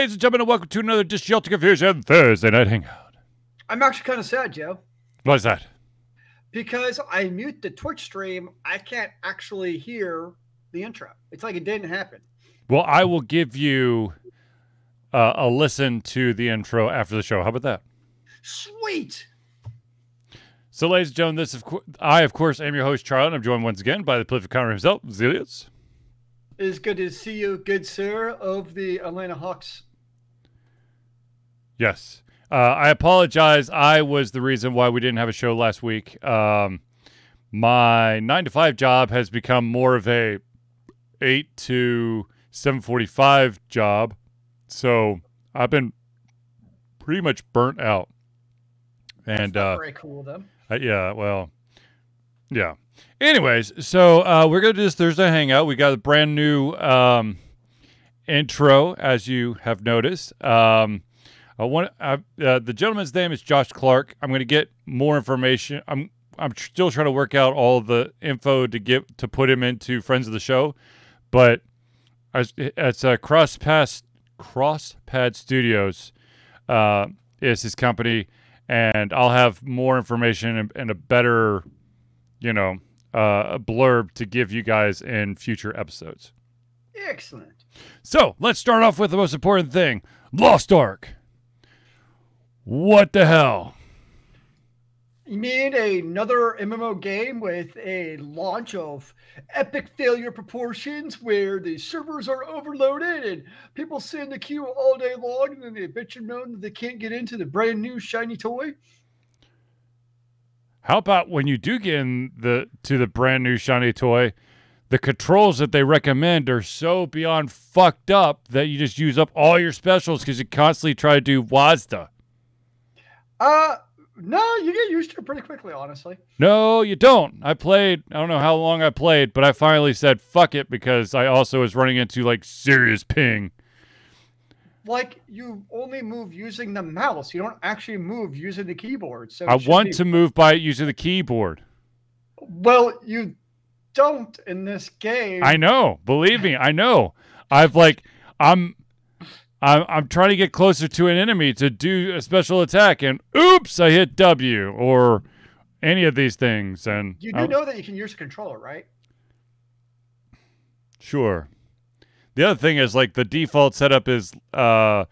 ladies and gentlemen, and welcome to another Disjunct Confusion Thursday Night Hangout. I'm actually kind of sad, Joe, What is that? because I mute the Twitch stream. I can't actually hear the intro. It's like it didn't happen. Well, I will give you uh, a listen to the intro after the show. How about that? Sweet. So, ladies and gentlemen, this is co- I, of course, am your host, Charlie, and I'm joined once again by the prolific counter himself, Zelius. It's good to see you, good sir, of the Atlanta Hawks. Yes. Uh, I apologize. I was the reason why we didn't have a show last week. Um, my nine to five job has become more of a eight to seven forty five job, so I've been pretty much burnt out. And uh, very cool though. uh, yeah, well, yeah. Anyways, so uh, we're gonna do this Thursday hangout. We got a brand new um, intro, as you have noticed. Um, I want uh, uh, the gentleman's name is Josh Clark. I'm gonna get more information. I'm I'm tr- still trying to work out all the info to get to put him into friends of the show, but as, it's uh, Cross Pass Cross Pad Studios uh, is his company and I'll have more information and, and a better, you know, uh, blurb to give you guys in future episodes. Excellent. So let's start off with the most important thing Lost Ark. What the hell? You mean another MMO game with a launch of epic failure proportions where the servers are overloaded and people sit in the queue all day long and then they bitch and moan that they can't get into the brand new shiny toy? How about when you do get in the to the brand new shiny toy, the controls that they recommend are so beyond fucked up that you just use up all your specials because you constantly try to do WASDA. Uh, no, you get used to it pretty quickly, honestly. No, you don't. I played, I don't know how long I played, but I finally said fuck it because I also was running into like serious ping. Like you only move using the mouse. You don't actually move using the keyboard. So I want be- to move by using the keyboard. Well, you don't in this game. I know. Believe me, I know. I've like I'm I'm I'm trying to get closer to an enemy to do a special attack and oops, I hit W or any of these things and You I- do know that you can use a controller, right? Sure. The other thing is like the default setup is uh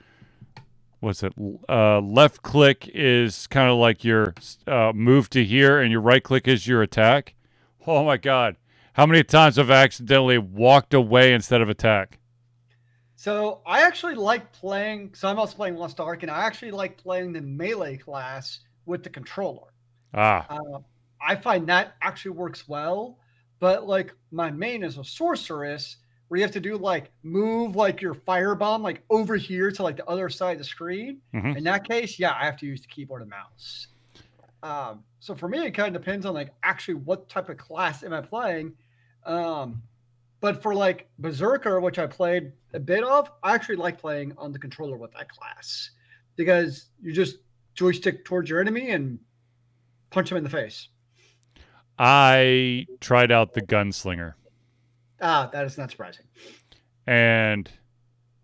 what's it? Uh left click is kind of like your uh move to here and your right click is your attack. Oh my god. How many times have I accidentally walked away instead of attack? So I actually like playing. So I'm also playing Lost Ark, and I actually like playing the melee class with the controller. Ah, Uh, I find that actually works well. But like my main is a sorceress, where you have to do like move like your firebomb like over here to like the other side of the screen. Mhm. In that case, yeah, I have to use the keyboard and mouse. Um, so for me, it kind of depends on like actually what type of class am I playing. Um, but for like Berserker, which I played a bit of, I actually like playing on the controller with that class because you just joystick towards your enemy and punch him in the face. I tried out the gunslinger Ah, that is not surprising. and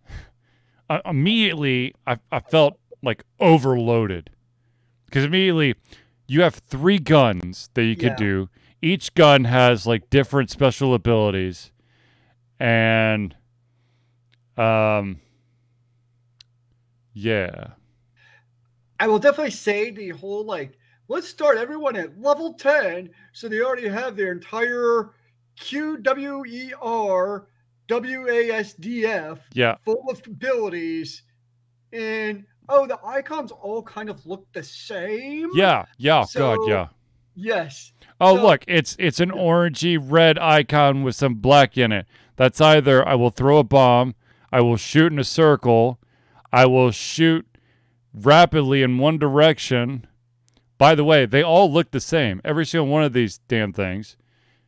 uh, immediately I, I felt like overloaded because immediately you have three guns that you could Yeah. do. Each gun has like different special abilities, and um, yeah, I will definitely say the whole like, let's start everyone at level 10 so they already have their entire QWER WASDF yeah, full of abilities. And oh, the icons all kind of look the same. yeah, yeah. God, So- yeah. Yes. Oh, So- look, it's it's an orangey red icon with some black in it. That's either I will throw a bomb, I will shoot in a circle, I will shoot rapidly in one direction. By the way, they all look the same. Every single one of these damn things.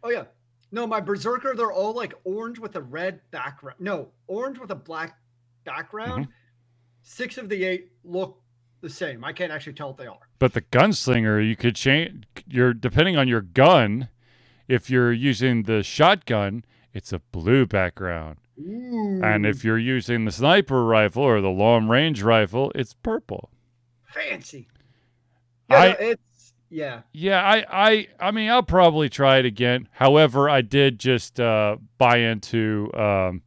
Oh yeah. No, my berserker, they're all like orange with a red background. No, orange with a black background. Mm-hmm. Six of the eight look the same. I can't actually tell what they are. But the gunslinger, you could change. You're depending on your gun. If you're using the shotgun, it's a blue background. Ooh, And if you're using the sniper rifle or the long range rifle, it's purple. fancy. Yeah, I- no, it's yeah. Yeah, I, I, I mean, I'll probably try it again. However, I did just uh, buy into um,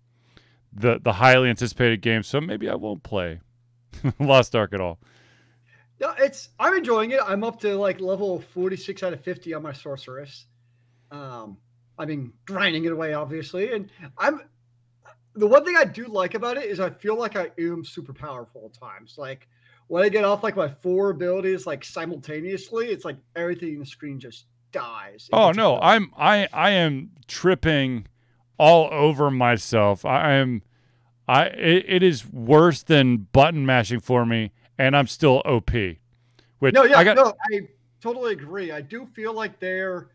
the the highly anticipated game, so maybe I won't play Lost Ark at all. No, it's I'm enjoying it. I'm up to like level 46 out of 50 on my sorceress. Um, I've been grinding it away, obviously, and I'm the one thing I do like about it is I feel like I am super powerful at times. Like when I get off like my four abilities like simultaneously, it's like everything in the screen just dies. Oh no. I'm I I am tripping all over myself. I am I it, it is worse than button mashing for me, and I'm still OP. Which No, yeah, I got no, I totally agree. I do feel like they're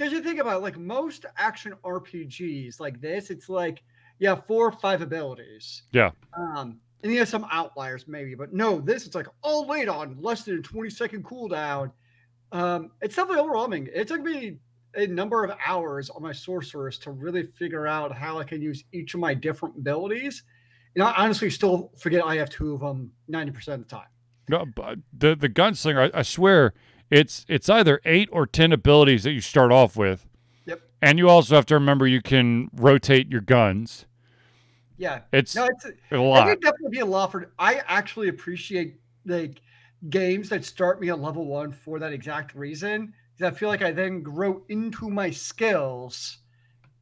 because you think about it, like most action RPGs like this, it's like yeah, four or five abilities. Yeah. Um, and you have some outliers maybe, but no, this it's like all laid on less than a 20 second cooldown. Um, it's definitely overwhelming. It took me a number of hours on my sorceress to really figure out how I can use each of my different abilities. And I honestly still forget I have two of them 90% of the time. no, but the the gunslinger. I, I swear, it's it's either eight or ten abilities that you start off with. Yep. And you also have to remember you can rotate your guns. Yeah. It's No, it's a It lot. would definitely be a lot for. I actually appreciate like games that start me at level one for that exact reason. Because I feel like I then grow into my skills,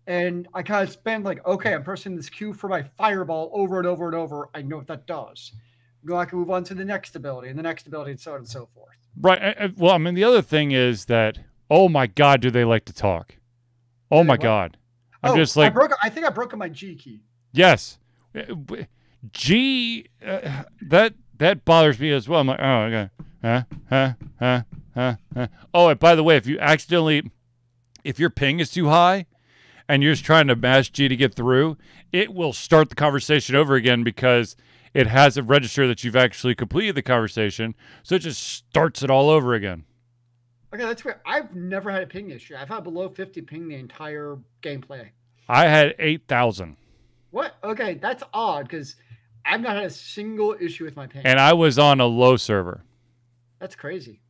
and I kind of spend like, okay, I'm pressing this Q for my fireball over and over and over. I know what that does. Go, I can move on to the next ability and the next ability, and so on and so forth. Right. Well, I mean, the other thing is that, oh my God, do they like to talk? Oh my what? God. I'm oh, just I like, broke. I think I broke my G key. yes. G, uh, that that bothers me as well. I'm like, oh, okay. Huh, huh, huh, huh, huh. Oh, and by the way, if you accidentally, if your ping is too high and you're just trying to mash G to get through, it will start the conversation over again because it hasn't registered that you've actually completed the conversation. So it just starts it all over again. Okay, that's weird. I've never had a ping issue. I've had below 50 ping the entire gameplay. I had 8,000 What? Okay, that's odd because I've not had a single issue with my ping. and I was on a low server. that's crazy.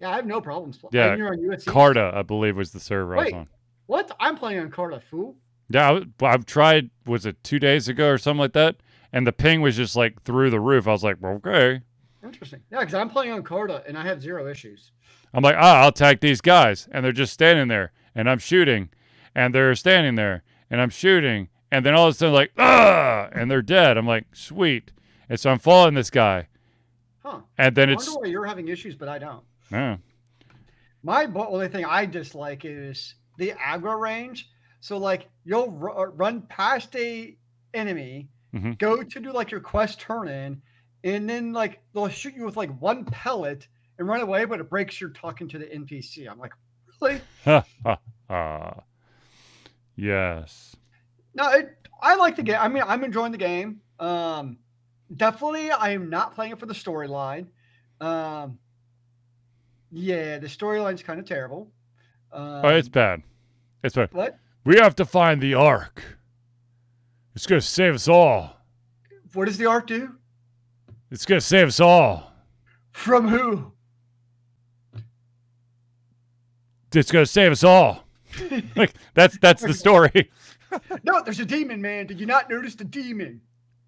Yeah, I have no problems. Yeah, and you're on USC. Karta, I believe, was the server I was Wait. on. What? I'm playing on Karta, fool. Yeah, I, have tried. Was it two days ago or something like that? And the ping was just like through the roof. I was like, well, okay. Interesting. Yeah, because I'm playing on Karta and I have zero issues. I'm like, ah, I'll attack these guys, and they're just standing there, and I'm shooting, and they're standing there, and I'm shooting, and then all of a sudden, like, ah, and they're dead. I'm like, sweet. And so I'm following this guy, Huh. and then I it's, wonder why you're having issues, but I don't. oh, My only thing I dislike is the aggro range. So like you'll ru- run past a enemy, Mhm. go to do like your quest turn in, and then like they'll shoot you with like one pellet and run away, but it breaks your talking to the NPC. I'm like, really? ha, ha, ha. yes. No, it, I like the game. I mean, I'm enjoying the game. Um, definitely, I am not playing it for the storyline. Um, yeah, the storyline's kind of terrible. Um, Oh, it's bad. It's bad. what? We have to find the Ark. It's gonna save us all. What does the art do? It's gonna save us all. From who? It's gonna save us all. like that's that's the story. No, there's a demon, man. Did you not notice the demon?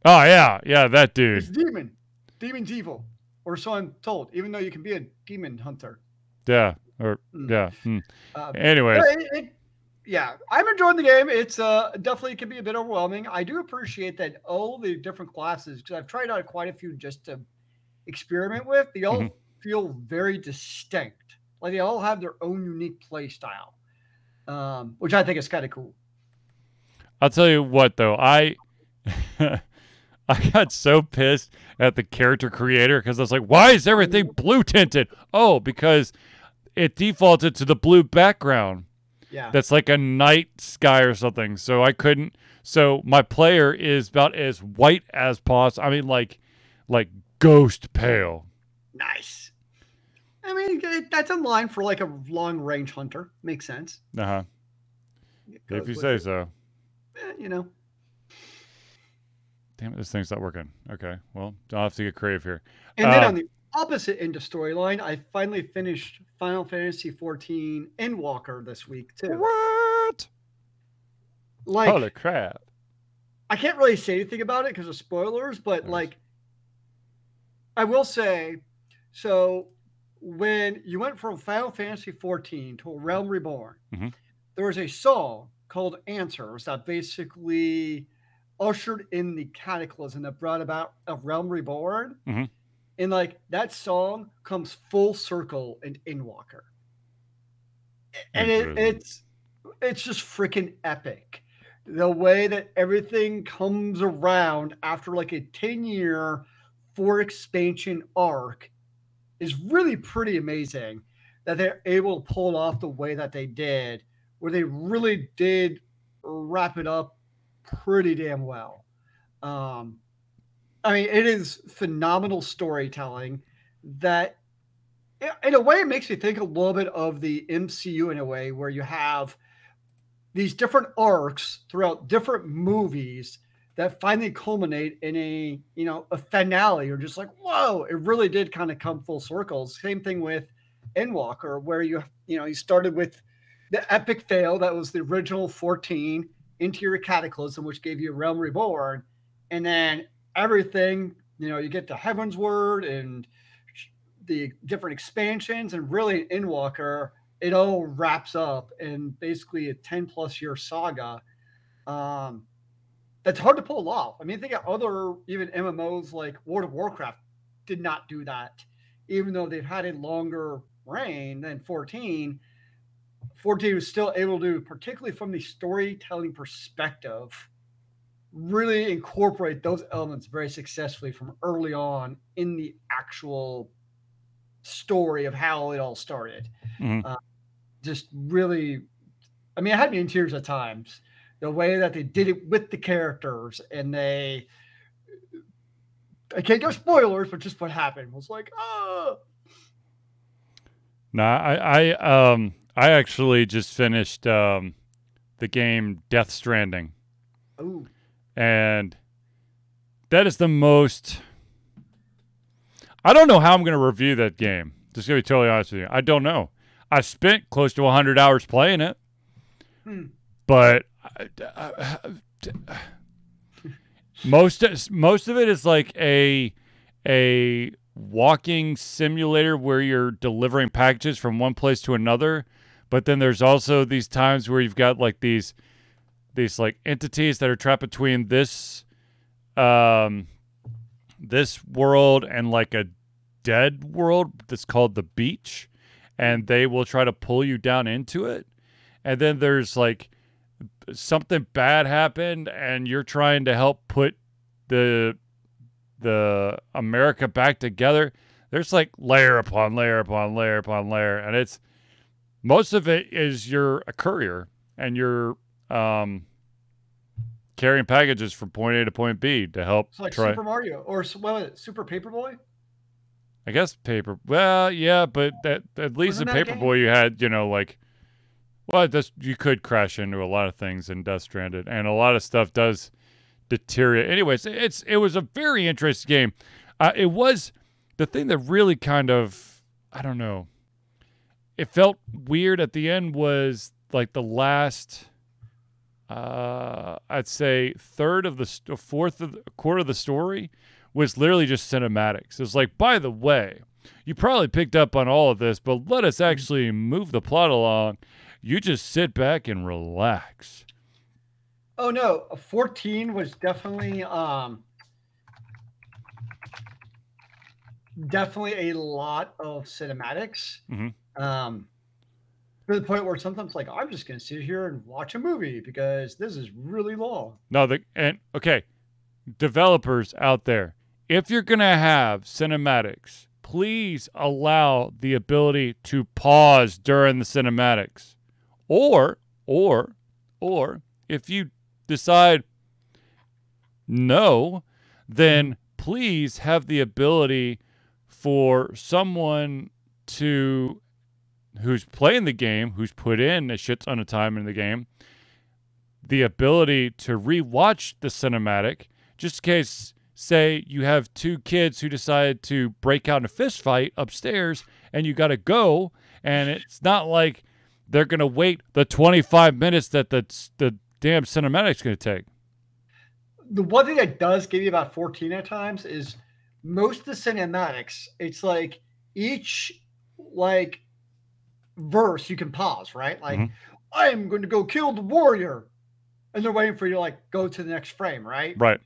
Oh yeah, yeah, that dude. a demon. Demon's evil, or so I'm told. Even though you can be a demon hunter. Yeah, or Mm. yeah. hmm. Uh, Anyways, Yeah, it, it- yeah, I'm enjoying the game. It's uh definitely can be a bit overwhelming. I do appreciate that all the different classes because I've tried out quite a few just to experiment with. They all Mhm. feel very distinct. Like they all have their own unique play style, um, which I think is kind of cool. I'll tell you what though, I I got so pissed at the character creator because I was like, why is everything blue tinted? Oh, because it defaulted to the blue background. Yeah, that's like a night sky or something. So I couldn't. So my player is about as white as possible. I mean, like, like ghost pale. nice. I mean, that's in line for like a long range hunter. Makes sense. Uh huh. If you say it. so. Eh, you know. Damn it, this thing's not working. Okay, well, I'll have to get creative here. And then Uh, on the opposite end of storyline, I finally finished Final Fantasy XIV Endwalker this week too. What? Like Holy crap! I can't really say anything about it because of spoilers, but Nice. like I will say, so when you went from Final Fantasy 14 to Realm Reborn, Mhm. there was a song called Answers that basically ushered in the cataclysm that brought about a Realm Reborn. Mhm. And like that song comes full circle in Endwalker. And it, it's it's just freaking epic. The way that everything comes around after like a 10 year four expansion arc is really pretty amazing that they're able to pull off the way that they did where they really did wrap it up pretty damn well. Um i mean it is phenomenal storytelling that in a way it makes me think a little bit of the mcu in a way where you have these different arcs throughout different movies that finally culminate in a you know a finale. You're just like whoa it really did kind of come full circle same thing with endwalker where you you know you started with the epic fail that was the original 14 into your cataclysm which gave you realm reborn and then everything you know you get to Heavensward and the different expansions and really in endwalker it all wraps up in basically a 10 plus year saga um, that's hard to pull off. I mean, think of other even MMOs like World of Warcraft did not do that, even though they've had a longer reign than 14. 14 was still able to, particularly from the storytelling perspective, really incorporate those elements very successfully from early on in the actual story of how it all started. Mhm. Uh, just really i mean it had me in tears at times. The way that they did it with the characters and they i can't go spoilers but just what happened was like oh! Nah, I, I, um, I actually just finished um, the game Death Stranding, ooh and that is the most. I don't know how I'm going to review that game. Just gonna be totally honest with you. I don't know. I spent close to 100 hours playing it, Hmm. but I- I- most most of it is like a a walking simulator where you're delivering packages from one place to another. But then there's also these times where you've got like these these like entities that are trapped between this um this world and like a dead world that's called the beach and they will try to pull you down into it. And then there's like something bad happened and you're trying to help put the the America back together. There's like layer upon layer upon layer upon layer and it's most of it is you're a courier and you're um carrying packages from point A to point B to help it's like try super mario or s- what was it super paperboy I guess paper. Well, yeah, but that at least in? Paperboy you had, you know, like, well, this you could crash into a lot of things in Death Stranded, and a lot of stuff does deteriorate. Anyways, it's it was a very interesting game. Uh, it was the thing that really kind of I don't know. It felt weird at the end was like the last. Uh, I'd say third of the st- fourth of the quarter of the story was literally just cinematics. It's like, by the way, you probably picked up on all of this, but let us actually move the plot along. You just sit back and relax. oh no 14 was definitely um definitely a lot of cinematics Mhm. um to the point where sometimes like i'm just gonna sit here and watch a movie because this is really long. No, the and okay, developers out there, if you're gonna have cinematics, please allow the ability to pause during the cinematics, or or or if you decide no, then please have the ability for someone to who's playing the game, who's put in a shit ton of time in the game, the ability to rewatch the cinematic just in case say you have two kids who decide to break out in a fist fight upstairs and you got to go and it's not like they're going to wait the 25 minutes that the the damn cinematic's going to take. The one thing that does give you about 14 at times is most of the cinematics it's like each like verse you can pause right like Mhm. i'm going to go kill the warrior and they're waiting for you to like go to the next frame right right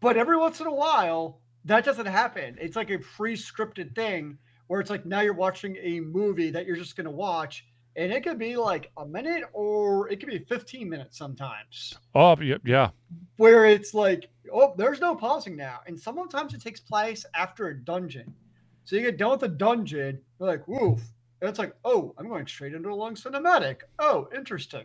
but every once in a while that doesn't happen it's like a pre-scripted thing where it's like now you're watching a movie that you're just going to watch and it could be like a minute or it could be 15 minutes sometimes oh yeah, yeah where it's like, oh, there's no pausing now. And sometimes it takes place after a dungeon. So you get done with the dungeon, you're like, woof. And it's like, oh, I'm going straight into a long cinematic. Oh, interesting.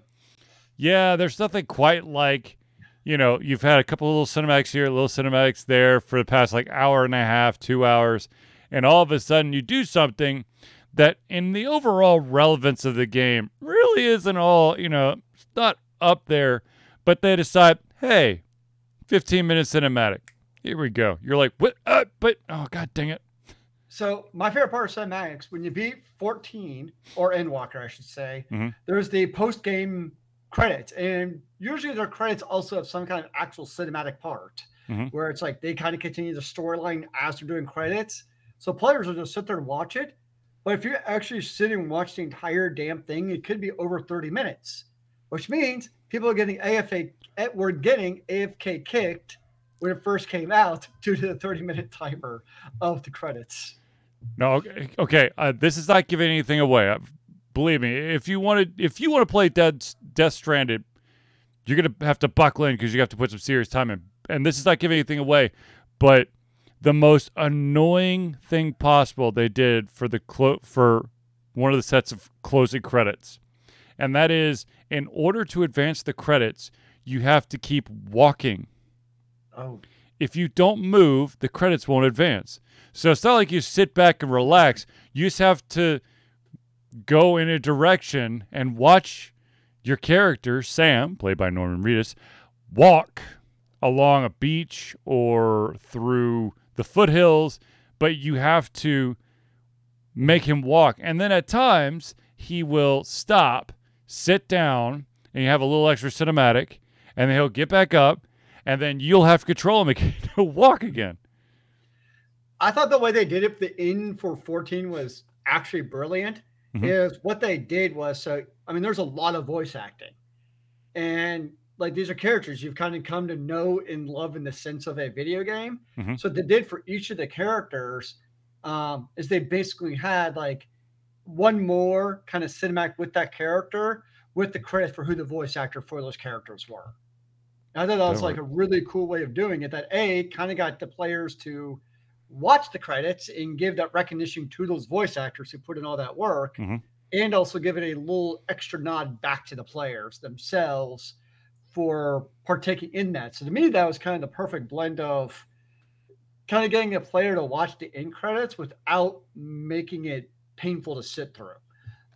Yeah, there's nothing quite like, you know, you've had a couple of little cinematics here, little cinematics there for the past like hour and a half, two hours, and all of a sudden you do something that, in the overall relevance of the game, really isn't all, you know, not up there, but they decide, hey, 15 minute cinematic. Here we go. You're like, what? Uh, but, oh, god dang it. So my favorite part of cinematics, when you beat 14 or Endwalker, I should say, Mhm. there's the post-game credits, and usually their credits also have some kind of actual cinematic part, Mhm. where it's like they kind of continue the storyline as they're doing credits. So players will just sit there and watch it. But if you actually sit and watch the entire damn thing, it could be over 30 minutes, which means people are getting AFA, eh, were getting AFK kicked when it first came out due to the 30 minute timer of the credits. No, okay. Uh, this is not giving anything away. Uh, believe me, if you want to, if you want to play Dead Death Stranded, you're gonna have to buckle in because you have to put some serious time in. And this is not giving anything away, but the most annoying thing possible they did for the clo- for one of the sets of closing credits, and that is in order to advance the credits, you have to keep walking Oh, if you don't move, the credits won't advance. So it's not like you sit back and relax. You just have to go in a direction and watch your character, Sam, played by Norman Reedus, walk along a beach or through the foothills, but you have to make him walk. And then at times, he will stop, sit down, and you have a little extra cinematic, and then he'll get back up, and then you'll have to control him again to walk again. I thought the way they did it, the in for 14 was actually brilliant. Mhm. Is what they did was so, I mean, there's a lot of voice acting. And like these are characters you've kind of come to know and love in the sense of a video game. Mhm. So they did for each of the characters um, is they basically had like one more kind of cinematic with that character with the credit for who the voice actor for those characters were. And I thought that was like a really cool way of doing it. That a kind of got the players to watch the credits and give that recognition to those voice actors who put in all that work, Mhm. and also give it a little extra nod back to the players themselves for partaking in that. So to me, that was kind of the perfect blend of kind of getting a player to watch the end credits without making it painful to sit through.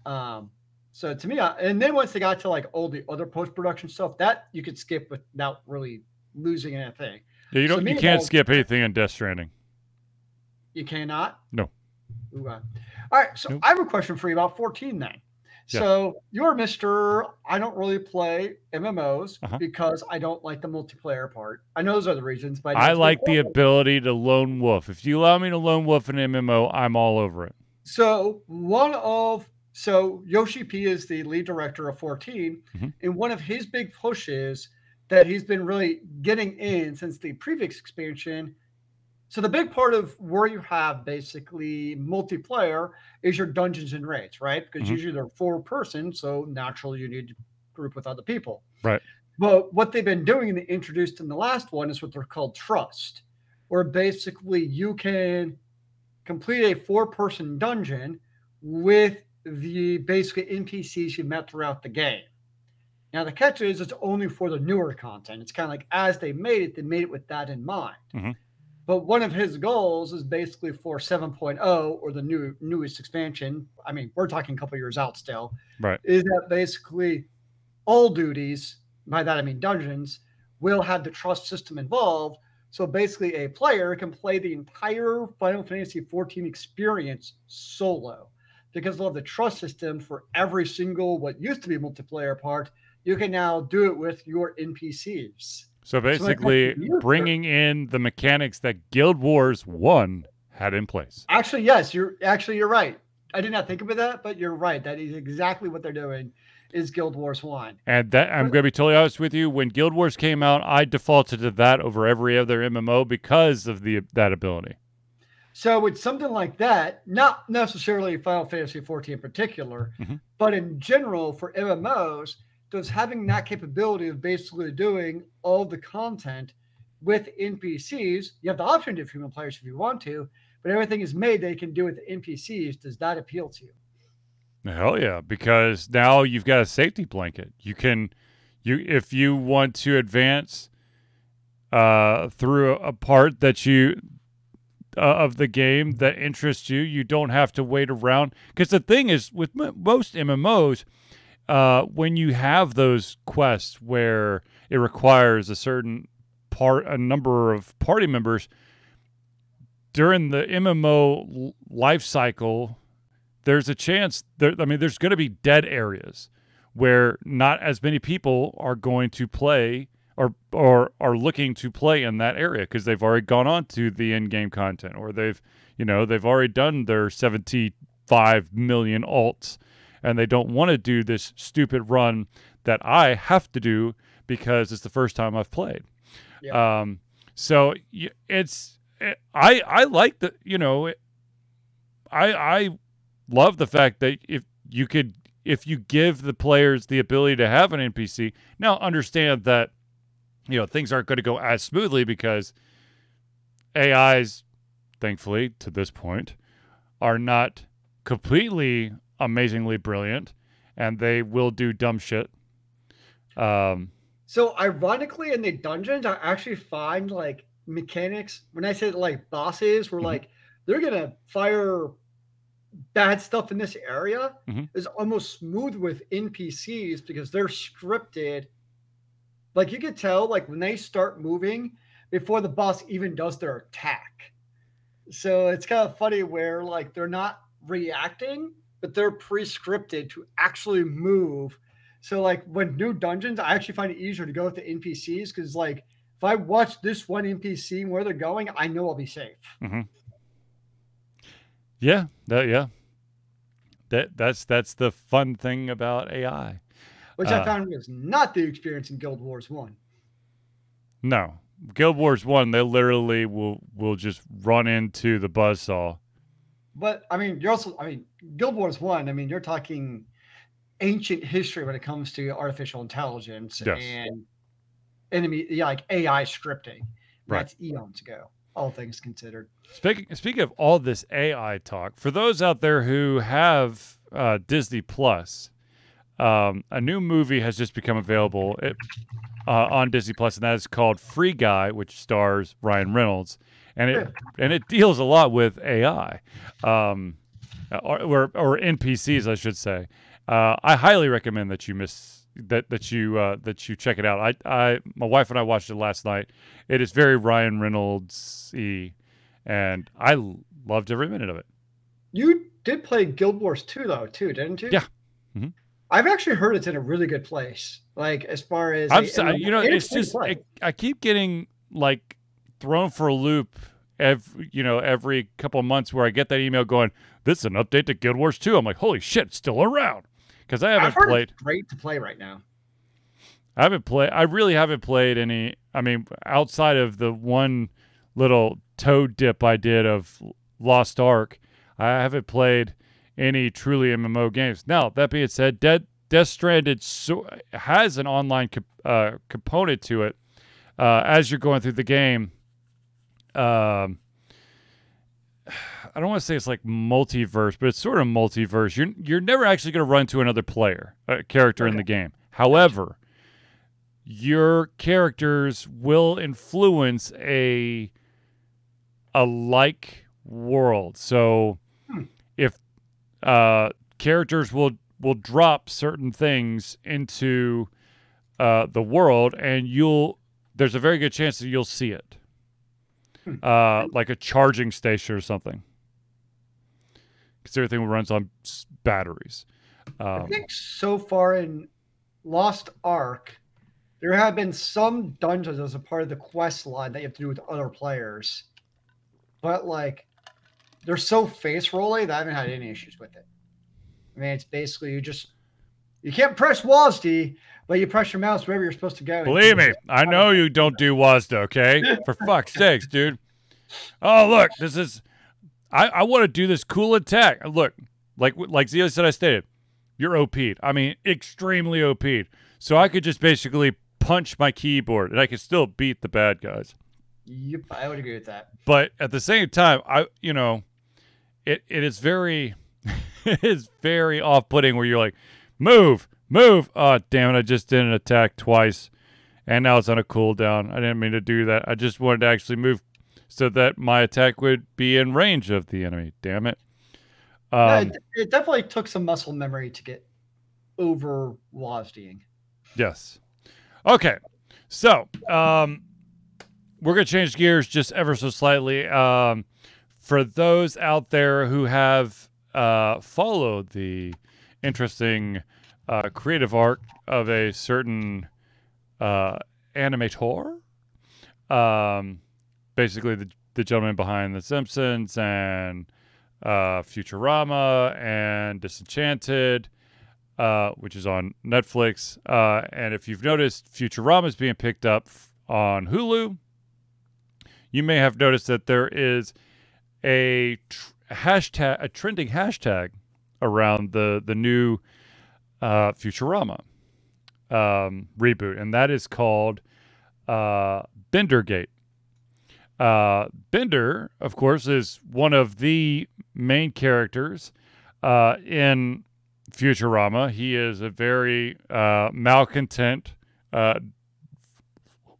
Um, so to me, I, and then once they got to like all the other post production stuff, that you could skip without really losing anything. Yeah, you don't. you can't skip anything in Death Stranding. You cannot. No. Ooh, uh, All right. So Nope. I have a question for you about 14 then. Yeah. So you're Mr. I don't really play MMOs Uh-huh. because I don't like the multiplayer part. I know those are the reasons, but know I like the ability to lone wolf. If you allow me to lone wolf an MMO, I'm all over it. So one of so Yoshi P is the lead director of 14, Mhm. and one of his big pushes that he's been really getting in since the previous expansion. So the big part of where you have basically multiplayer is your dungeons and raids, right? Because Mhm. usually they're four person, so naturally you need to group with other people. Right. But what they've been doing and they introduced in the last one is what they're called trust, where basically you can complete a four person dungeon with the basically NPCs you met throughout the game. Now the catch is it's only for the newer content. It's kind of like as they made it, they made it with that in mind. Mhm. But one of his goals is basically for 7.0 or the new newest expansion. I mean, we're talking a couple years out still. Right. Is that basically all duties by that I mean dungeons, will have the trust system involved. So basically, a player can play the entire Final Fantasy XIV experience solo because they'll have the trust system for every single what used to be multiplayer part. You can now do it with your NPCs. So basically, so bringing in the mechanics that Guild Wars One had in place. Actually, yes, you're actually you're right. I did not think about that, but you're right. That is exactly what they're doing is Guild Wars One. And that I'm going to be totally honest with you. When Guild Wars came out, I defaulted to that over every other MMO because of the that ability. So with something like that, not necessarily Final Fantasy 14 in particular, mm-hmm. but in general for MMOs, does having that capability of basically doing all the content with NPCs, you have the option to do human players if you want to, but everything is made they can do with the NPCs. Does that appeal to you? Hell yeah, because now you've got a safety blanket. You can you if you want to advance uh through a part that you uh, of the game that interests you, you don't have to wait around. Because the thing is with m- most MMOs uh when you have those quests where it requires a certain part a number of party members during the MMO life cycle there's a chance there I mean there's going to be dead areas where not as many people are going to play or or are looking to play in that area because they've already gone on to the in-game content or they've you know they've already done their 75 million alts and they don't want to do this stupid run that I have to do because it's the first time I've played. Yeah. Um, so it's it, I I like the you know I I love the fact that if you could if you give the players the ability to have an NPC. Now understand that you know things aren't going to go as smoothly because AIs thankfully to this point are not completely amazingly brilliant and they will do dumb shit. Um so ironically in the dungeons I actually find like mechanics when I say like bosses were mm-hmm. like they're gonna fire bad stuff in this area mm-hmm. is almost smooth with NPCs because they're scripted. Like you could tell, like when they start moving before the boss even does their attack. So it's kind of funny where like they're not reacting, but they're pre-scripted to actually move. So like when new dungeons, I actually find it easier to go with the NPCs because like if I watch this one NPC where they're going, I know I'll be safe. Mm-hmm. Yeah, that yeah. That that's that's the fun thing about AI. Which uh, I found was not the experience in Guild Wars 1. No. Guild Wars 1, they literally will will just run into the buzzsaw. But I mean, you're also I mean, Guild Wars 1, I mean, you're talking ancient history when it comes to artificial intelligence yes. and enemy yeah, like AI scripting. Right. That's eons ago all things considered. Speaking speaking of all this AI talk, for those out there who have uh, Disney Plus, um, a new movie has just become available it, uh, on Disney Plus, and that is called Free Guy, which stars Ryan Reynolds, and it and it deals a lot with AI, um, or, or, or NPCs, I should say. Uh, I highly recommend that you miss that that you uh, that you check it out. I I my wife and I watched it last night. It is very Ryan Reynolds y, and I loved every minute of it. You did play Guild Wars 2 though, too, didn't you? Yeah. Mm-hmm. I've actually heard it's in a really good place. Like as far as I'm, a, uh, you know, it's just it, I keep getting like thrown for a loop every you know every couple of months where I get that email going, "This is an update to Guild Wars 2." I'm like, "Holy shit, it's still around!" because I haven't played. great to play right now. I haven't played. I really haven't played any. I mean, outside of the one little toe dip I did of Lost Ark, I haven't played any truly MMO games. Now that being said, Dead Death Stranded so, has an online uh, component to it. Uh, as you're going through the game, um, I don't want to say it's like multiverse, but it's sort of multiverse. You're you're never actually going to run to another player, a character okay. in the game. However, your characters will influence a a like world. So uh, characters will will drop certain things into uh, the world, and you'll there's a very good chance that you'll see it, Hmm. uh, like a charging station or something, because everything runs on batteries. I Um, think so far in Lost Ark, there have been some dungeons as a part of the quest line that you have to do with other players, but like they're so face rolly that I haven't had any issues with it. I mean, it's basically you just you can't press WASD, but you press your mouse wherever you're supposed to go. Believe me, I know you don't do WASD, okay? For fuck's sakes, dude. Oh, look, this is. I, I want to do this cool attack. Look, like like Zio said, I stated, you're OP'd. I mean, extremely OP'd. So I could just basically punch my keyboard and I could still beat the bad guys. Yep, I would agree with that. But at the same time, I you know, it it is very it is very off putting where you're like, move, move. Oh damn it, I just did an attack twice. And now it's on a cooldown. I didn't mean to do that. I just wanted to actually move so that my attack would be in range of the enemy. Damn it. Yeah, Um, it, it definitely took some muscle memory to get over WASDing. Yes. Okay. So, um, we're going to change gears just ever so slightly. Um, for those out there who have uh, followed the interesting uh, creative arc of a certain uh, animator, um, basically the, the gentleman behind The Simpsons and uh, Futurama and Disenchanted uh, which is on Netflix. Uh, and if you've noticed, Futurama is being picked up on Hulu. You may have noticed that there is a tr- hashtag, a trending hashtag around the the new uh, Futurama um, reboot, and that is called uh, Bendergate. Uh, Bender, of course, is one of the main characters uh, in Futurama. He is a very uh, malcontent, uh,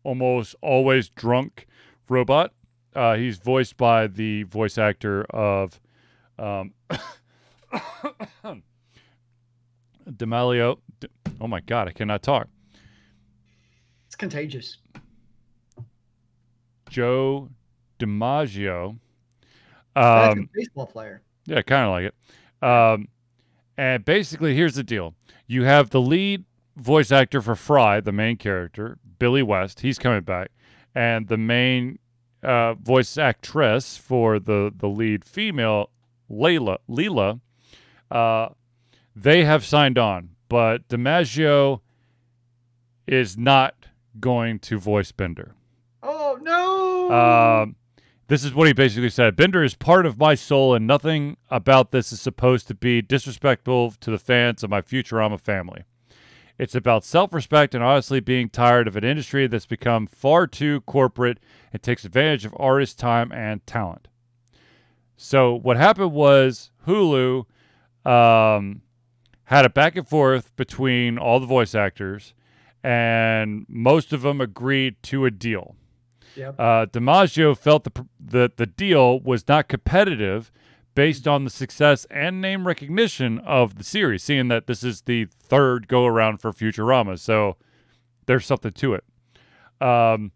almost always drunk robot. Uh, he's voiced by the voice actor of um, Demalio. Oh my God, I cannot talk. It's contagious. Joe DiMaggio. Um, a baseball player. Yeah, kind of like it. Um, and basically, here's the deal: you have the lead voice actor for Fry, the main character, Billy West. He's coming back, and the main uh, voice actress for the the lead female, Layla Leela. Uh, they have signed on, but DiMaggio is not going to voice Bender. Oh no! Um, this is what he basically said. Bender is part of my soul, and nothing about this is supposed to be disrespectful to the fans of my Futurama family. It's about self respect and honestly being tired of an industry that's become far too corporate and takes advantage of artists' time and talent. So, what happened was Hulu um, had a back and forth between all the voice actors, and most of them agreed to a deal. Yep. Uh, DiMaggio felt the, the the deal was not competitive based on the success and name recognition of the series, seeing that this is the third go around for Futurama. So there's something to it. Um,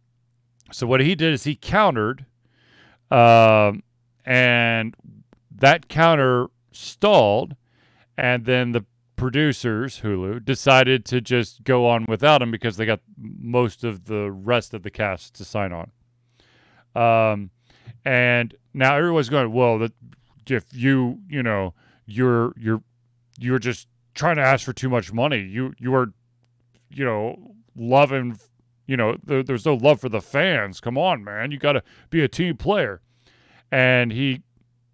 so what he did is he countered, um, and that counter stalled, and then the producers Hulu decided to just go on without him because they got most of the rest of the cast to sign on. Um, and now everyone's going, well, that if you you know you're you're you're just trying to ask for too much money. You you are you know loving you know there, there's no love for the fans. Come on, man, you got to be a team player. And he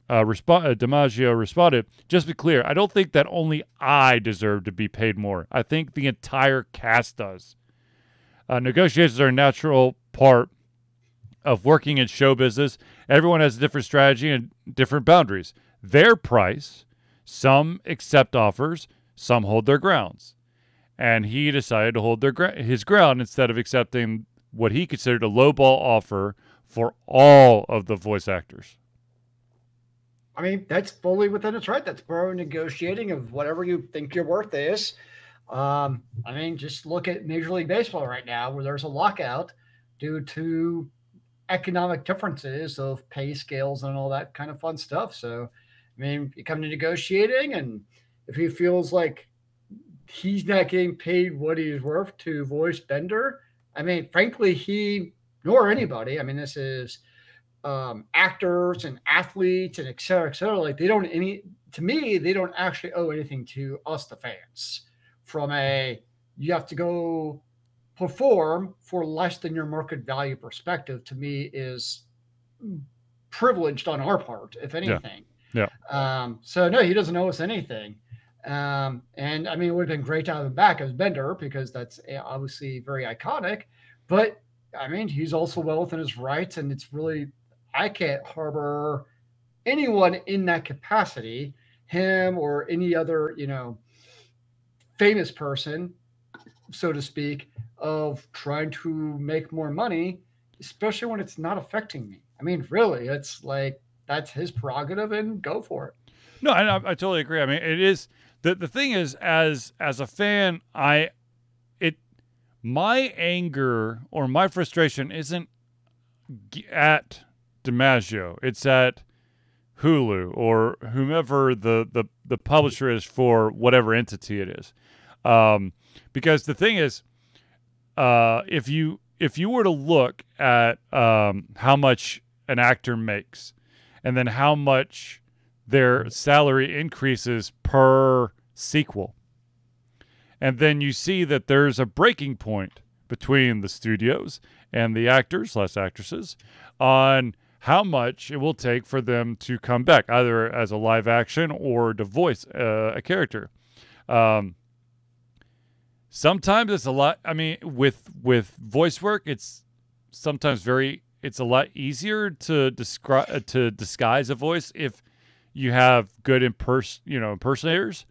uh, resp- uh, DiMaggio responded, just be clear, I don't think that only I deserve to be paid more. I think the entire cast does. Uh, negotiations are a natural part of working in show business. Everyone has a different strategy and different boundaries. Their price, some accept offers, some hold their grounds. And he decided to hold their gra- his ground instead of accepting what he considered a lowball offer for all of the voice actors. I mean, that's fully within its right. That's pro negotiating of whatever you think your worth is. Um, I mean, just look at Major League Baseball right now, where there's a lockout due to economic differences of pay scales and all that kind of fun stuff. So, I mean, you come to negotiating, and if he feels like he's not getting paid what he's worth to voice Bender, I mean, frankly, he nor anybody. I mean, this is um, actors and athletes and et cetera, et cetera. Like they don't any to me, they don't actually owe anything to us, the fans. From a you have to go perform for less than your market value perspective, to me is privileged on our part, if anything. Yeah. yeah. Um, so no, he doesn't owe us anything. Um, and I mean, it would have been great to have him back as Bender because that's eh, obviously very iconic. But I mean, he's also well within his rights, and it's really I can't harbor anyone in that capacity, him or any other, you know, famous person, so to speak, of trying to make more money, especially when it's not affecting me. I mean, really, it's like that's his prerogative and go for it. No, I, I totally agree. I mean, it is the the thing is as as a fan, I it my anger or my frustration isn't at DiMaggio. It's at Hulu or whomever the, the, the publisher is for whatever entity it is. Um, because the thing is, uh, if you if you were to look at um, how much an actor makes, and then how much their salary increases per sequel, and then you see that there's a breaking point between the studios and the actors, less actresses, on how much it will take for them to come back, either as a live action or to voice uh, a character. Um, sometimes it's a lot. I mean, with with voice work, it's sometimes very. It's a lot easier to describe uh, to disguise a voice if you have good impers you know impersonators.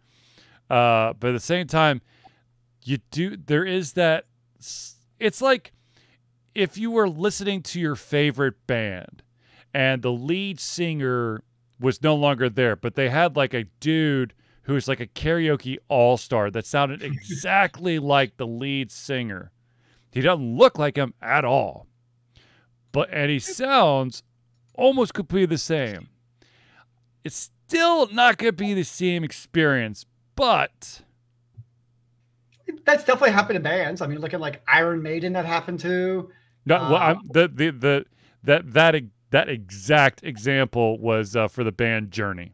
Uh, but at the same time, you do. There is that. It's like if you were listening to your favorite band and the lead singer was no longer there, but they had like a dude who was like a karaoke all star that sounded exactly like the lead singer. He doesn't look like him at all, but and he sounds almost completely the same. It's still not going to be the same experience, but that's definitely happened to bands. I mean, looking like Iron Maiden, that happened to. No, well, I'm, uh, the the the that that that exact example was uh, for the band Journey.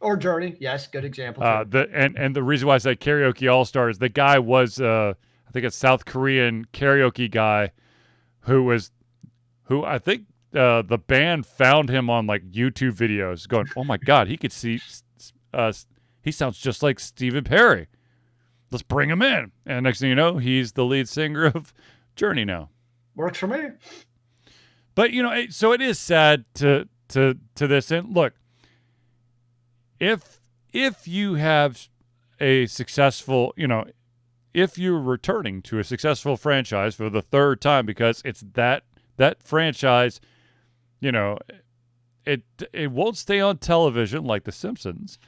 Or Journey, yes, good example. Uh, the and and the reason why I say karaoke all stars, the guy was uh, I think a South Korean karaoke guy, who was, who I think uh, the band found him on like YouTube videos, going, "Oh my God, he could see, uh, he sounds just like Stephen Perry. Let's bring him in." And next thing you know, he's the lead singer of Journey now. Works for me. But you know, so it is sad to to to this. And look, if if you have a successful, you know, if you're returning to a successful franchise for the third time because it's that that franchise, you know, it it won't stay on television like The Simpsons,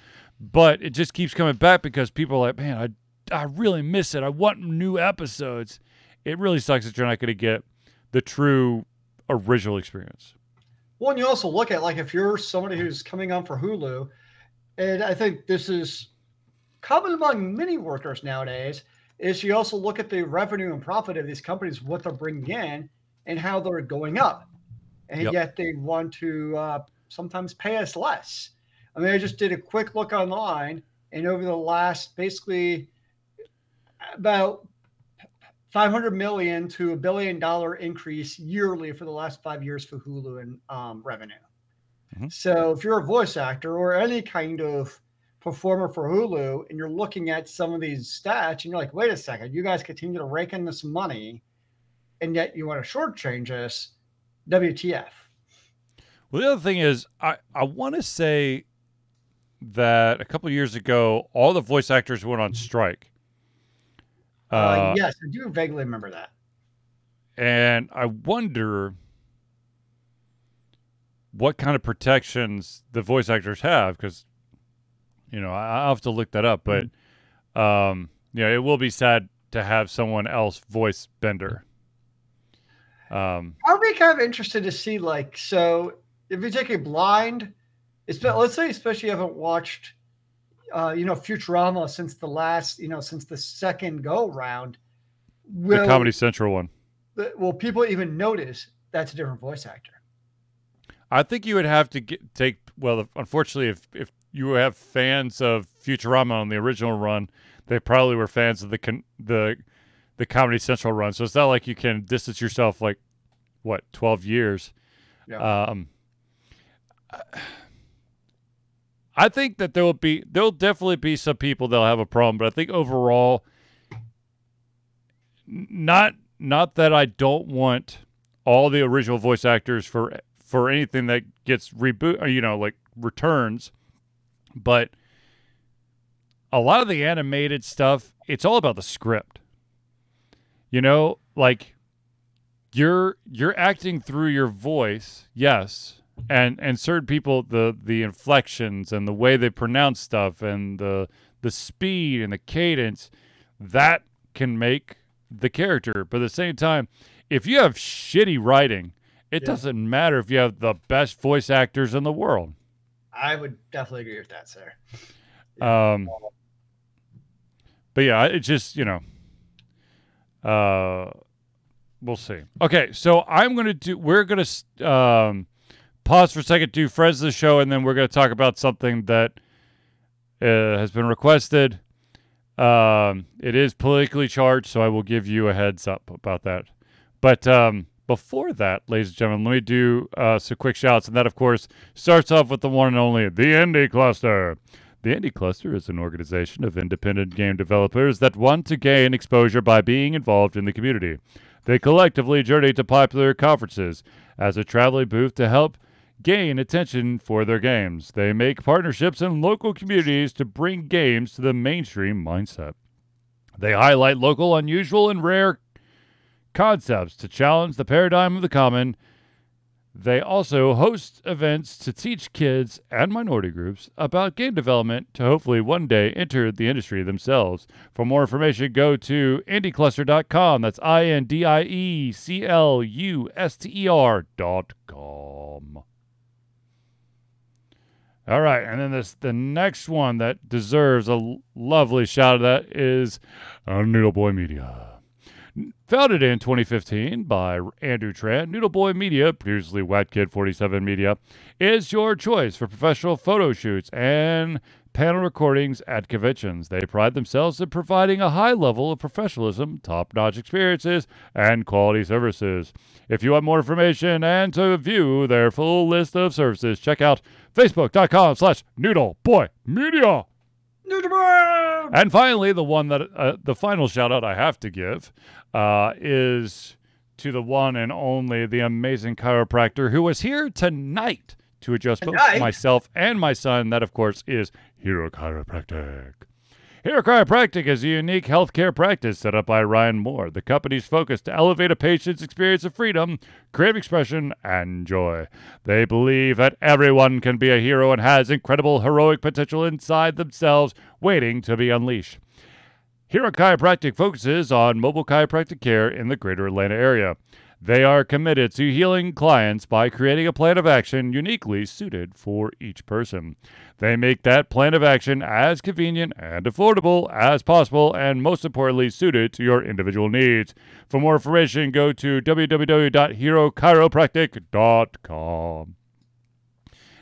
but it just keeps coming back because people are like, man, I I really miss it. I want new episodes. It really sucks that you're not going to get the true original experience. Well, and you also look at like if you're somebody who's coming on for Hulu, and I think this is common among many workers nowadays, is you also look at the revenue and profit of these companies, what they're bringing in, and how they're going up, and yep. yet they want to uh, sometimes pay us less. I mean, I just did a quick look online, and over the last basically about 500 million to a billion dollar increase yearly for the last five years for Hulu and um, revenue. Mm-hmm. So if you're a voice actor or any kind of performer for Hulu and you're looking at some of these stats and you're like, wait a second, you guys continue to rake in this money and yet you want to shortchange us, WTF. Well, the other thing is, I, I want to say that a couple years ago, all the voice actors went on strike. Uh, uh, yes, I do vaguely remember that. And I wonder what kind of protections the voice actors have because, you know, I, will have to look that up. But mm-hmm. um, you know, it will be sad to have someone else voice Bender. Um, i'll be kind of interested to see, like, so if you take a blind, let's say, especially you haven't watched, uh, you know, Futurama since the last, you know, since the second go round. the Comedy Central one. will people even notice that's a different voice actor? I think you would have to get, take. Well, unfortunately, if if you have fans of Futurama on the original run, they probably were fans of the con- the the Comedy Central run. So it's not like you can distance yourself like what twelve years. Yeah. Um, I think that there will be there will definitely be some people that'll have a problem, but I think overall, not not that I don't want all the original voice actors for for anything that gets reboot, or, you know, like returns, but a lot of the animated stuff, it's all about the script. You know, like you're you're acting through your voice, yes, and and certain people the the inflections and the way they pronounce stuff and the the speed and the cadence that can make the character. But at the same time, if you have shitty writing, it Yeah. doesn't matter if you have the best voice actors in the world. I would definitely agree with that, sir. Um, but yeah, it's just you know, uh, we'll see. Okay, so I'm gonna do. We're gonna um, pause for a second, do friends the show, and then we're gonna talk about something that uh, has been requested. Um, it is politically charged, so I will give you a heads up about that. But um, before that, ladies and gentlemen, let me do uh, some quick shouts, and that, of course, starts off with the one and only the Indie Cluster. The Indie Cluster is an organization of independent game developers that want to gain exposure by being involved in the community. They collectively journey to popular conferences as a traveling booth to help gain attention for their games. They make partnerships in local communities to bring games to the mainstream mindset. They highlight local, unusual, and rare concepts to challenge the paradigm of the common. They also host events to teach kids and minority groups about game development to hopefully one day enter the industry themselves. For more information, go to indiecluster.com. That's I N D I E C L U S T E R dot com. All right, and then this the next one that deserves a lovely shout out that is uh, Noodle Boy Media. Founded in 2015 by Andrew Tran, Noodle Boy Media, previously Wet Kid 47 Media, is your choice for professional photo shoots and panel recordings at conventions. They pride themselves in providing a high level of professionalism, top notch experiences, and quality services. If you want more information and to view their full list of services, check out facebook.com slash Noodle Boy Media. Nutribone! And finally, the one that uh, the final shout out I have to give uh, is to the one and only the amazing chiropractor who was here tonight to adjust both myself and my son. That, of course, is Hero Chiropractic. Hero Chiropractic is a unique healthcare practice set up by Ryan Moore. The company's focus to elevate a patient's experience of freedom, creative expression, and joy. They believe that everyone can be a hero and has incredible heroic potential inside themselves waiting to be unleashed. Hero Chiropractic focuses on mobile chiropractic care in the greater Atlanta area. They are committed to healing clients by creating a plan of action uniquely suited for each person. They make that plan of action as convenient and affordable as possible, and most importantly, suited to your individual needs. For more information, go to www.herochiropractic.com.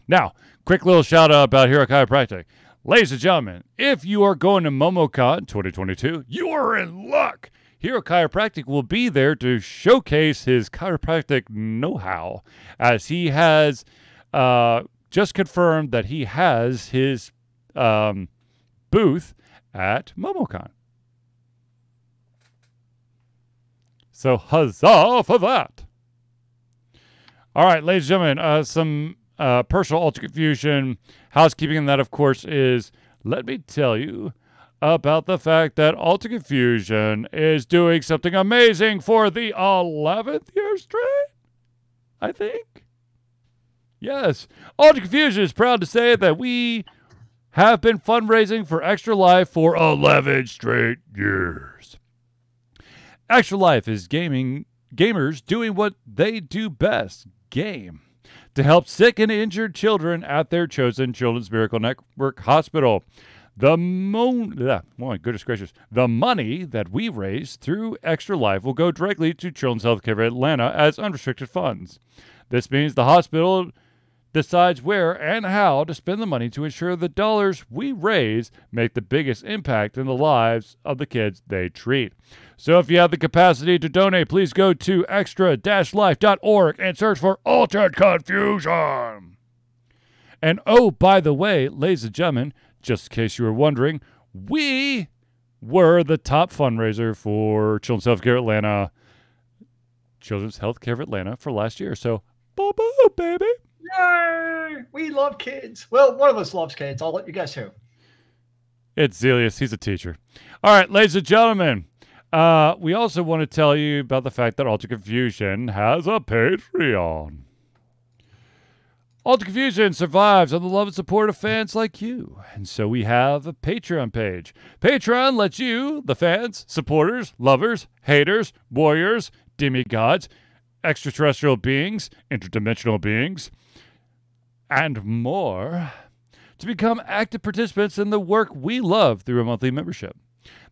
Now, quick little shout out about Hero Chiropractic. Ladies and gentlemen, if you are going to MomoCon 2022, you are in luck. Hero Chiropractic will be there to showcase his chiropractic know how, as he has uh, just confirmed that he has his um, booth at MomoCon. So, huzzah for that! All right, ladies and gentlemen, uh, some uh, personal Ultra Confusion housekeeping, and that, of course, is let me tell you about the fact that Ultra Confusion is doing something amazing for the 11th year straight. I think. Yes. Ultra Confusion is proud to say that we have been fundraising for Extra Life for 11 straight years. Extra Life is gaming gamers doing what they do best, game, to help sick and injured children at their chosen Children's Miracle Network hospital. The mo- oh my goodness gracious. The money that we raise through Extra Life will go directly to Children's Healthcare of Atlanta as unrestricted funds. This means the hospital decides where and how to spend the money to ensure the dollars we raise make the biggest impact in the lives of the kids they treat. So if you have the capacity to donate, please go to extra-life.org and search for Altered Confusion. And oh, by the way, ladies and gentlemen, just in case you were wondering, we were the top fundraiser for Children's Healthcare Atlanta, Children's Healthcare of Atlanta for last year. So, boo boo, baby. Yay! We love kids. Well, one of us loves kids. I'll let you guess who. It's Zelius. He's a teacher. All right, ladies and gentlemen. Uh, we also want to tell you about the fact that Alter Confusion has a Patreon. Alter Confusion survives on the love and support of fans like you, and so we have a Patreon page. Patreon lets you, the fans, supporters, lovers, haters, warriors, demigods, extraterrestrial beings, interdimensional beings, and more to become active participants in the work we love through a monthly membership.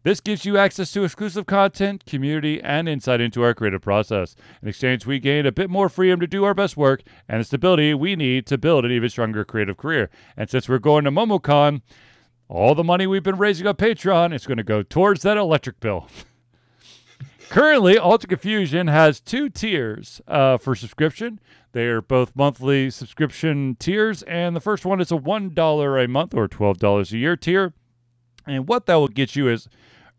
This gives you access to exclusive content, community, and insight into our creative process. In exchange, we gain a bit more freedom to do our best work and the stability we need to build an even stronger creative career. And since we're going to MomoCon, all the money we've been raising on Patreon is going to go towards that electric bill. Currently, Alter Confusion has two tiers uh, for subscription. They are both monthly subscription tiers, and the first one is a $1 a month or $12 a year tier. And what that will get you is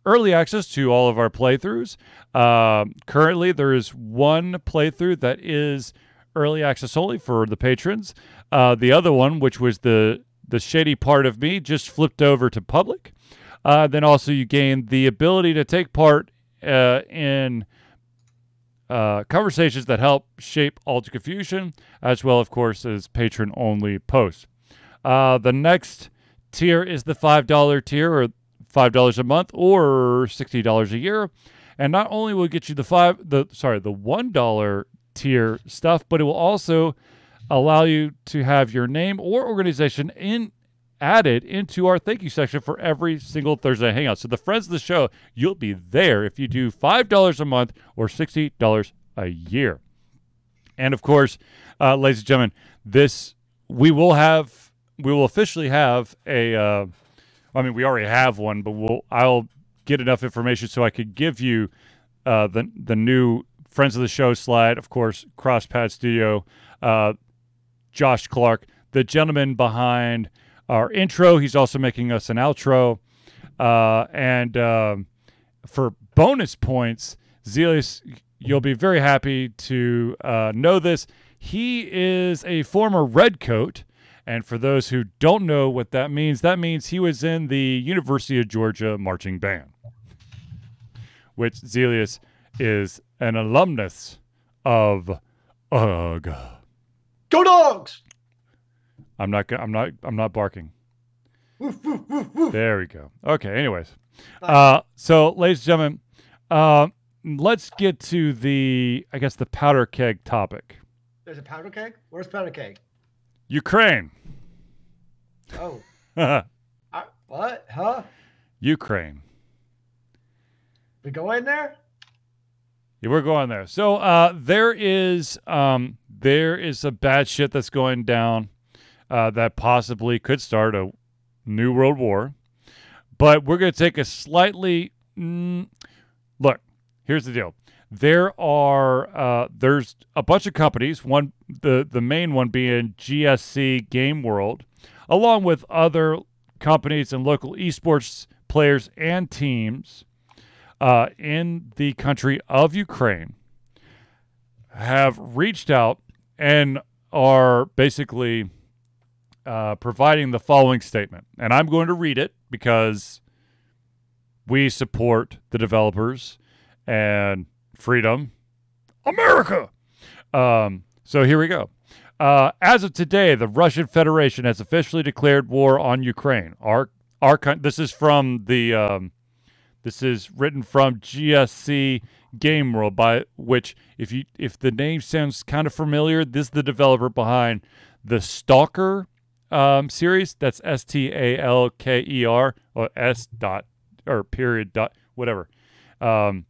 early access to all of our playthroughs. Uh, currently, there is one playthrough that is early access only for the patrons. Uh, the other one, which was the the shady part of me, just flipped over to public. Uh, then also you gain the ability to take part uh, in uh, conversations that help shape Alter Confusion, as well, of course, as patron only posts. Uh, the next tier is the $5 tier, or $5 a month, or $60 a year. And not only will it get you the five, the sorry, the one dollar tier stuff, but it will also allow you to have your name or organization in added into our thank you section for every single Thursday hangout. So the friends of the show, you'll be there if you do five dollars a month or sixty dollars a year. And of course, uh, ladies and gentlemen, this we will have we will officially have a. Uh, I mean, we already have one, but we'll I'll get enough information so I could give you uh, the the new friends of the show slide. Of course, Crosspad Studio, uh, Josh Clark, the gentleman behind our intro. He's also making us an outro. Uh, and um, for bonus points, Zelius, you'll be very happy to uh, know this. He is a former Redcoat. And for those who don't know what that means, that means he was in the University of Georgia marching band, which Zelius is an alumnus of. Ugh. Go dogs! I'm not. I'm not. I'm not barking. Woof, woof, woof, woof. There we go. Okay. Anyways, uh, so ladies and gentlemen, uh, let's get to the, I guess, the powder keg topic. There's a powder keg? Where's powder keg? Ukraine. Oh. I, what? Huh? Ukraine. We go in there? Yeah, we're going there. So uh, there is um, there is a bad shit that's going down uh, that possibly could start a new world war. But we're going to take a slightly mm, look. Here's the deal. There are uh, there's a bunch of companies. One the the main one being GSC Game World, along with other companies and local esports players and teams uh, in the country of Ukraine have reached out and are basically uh, providing the following statement. And I'm going to read it because we support the developers and freedom, America. Um, so here we go. Uh, as of today, the Russian Federation has officially declared war on Ukraine. Our our this is from the um, this is written from GSC Game World, by which if you if the name sounds kind of familiar, this is the developer behind the Stalker um, series. That's S T A L K E R or S dot or period dot whatever. Um,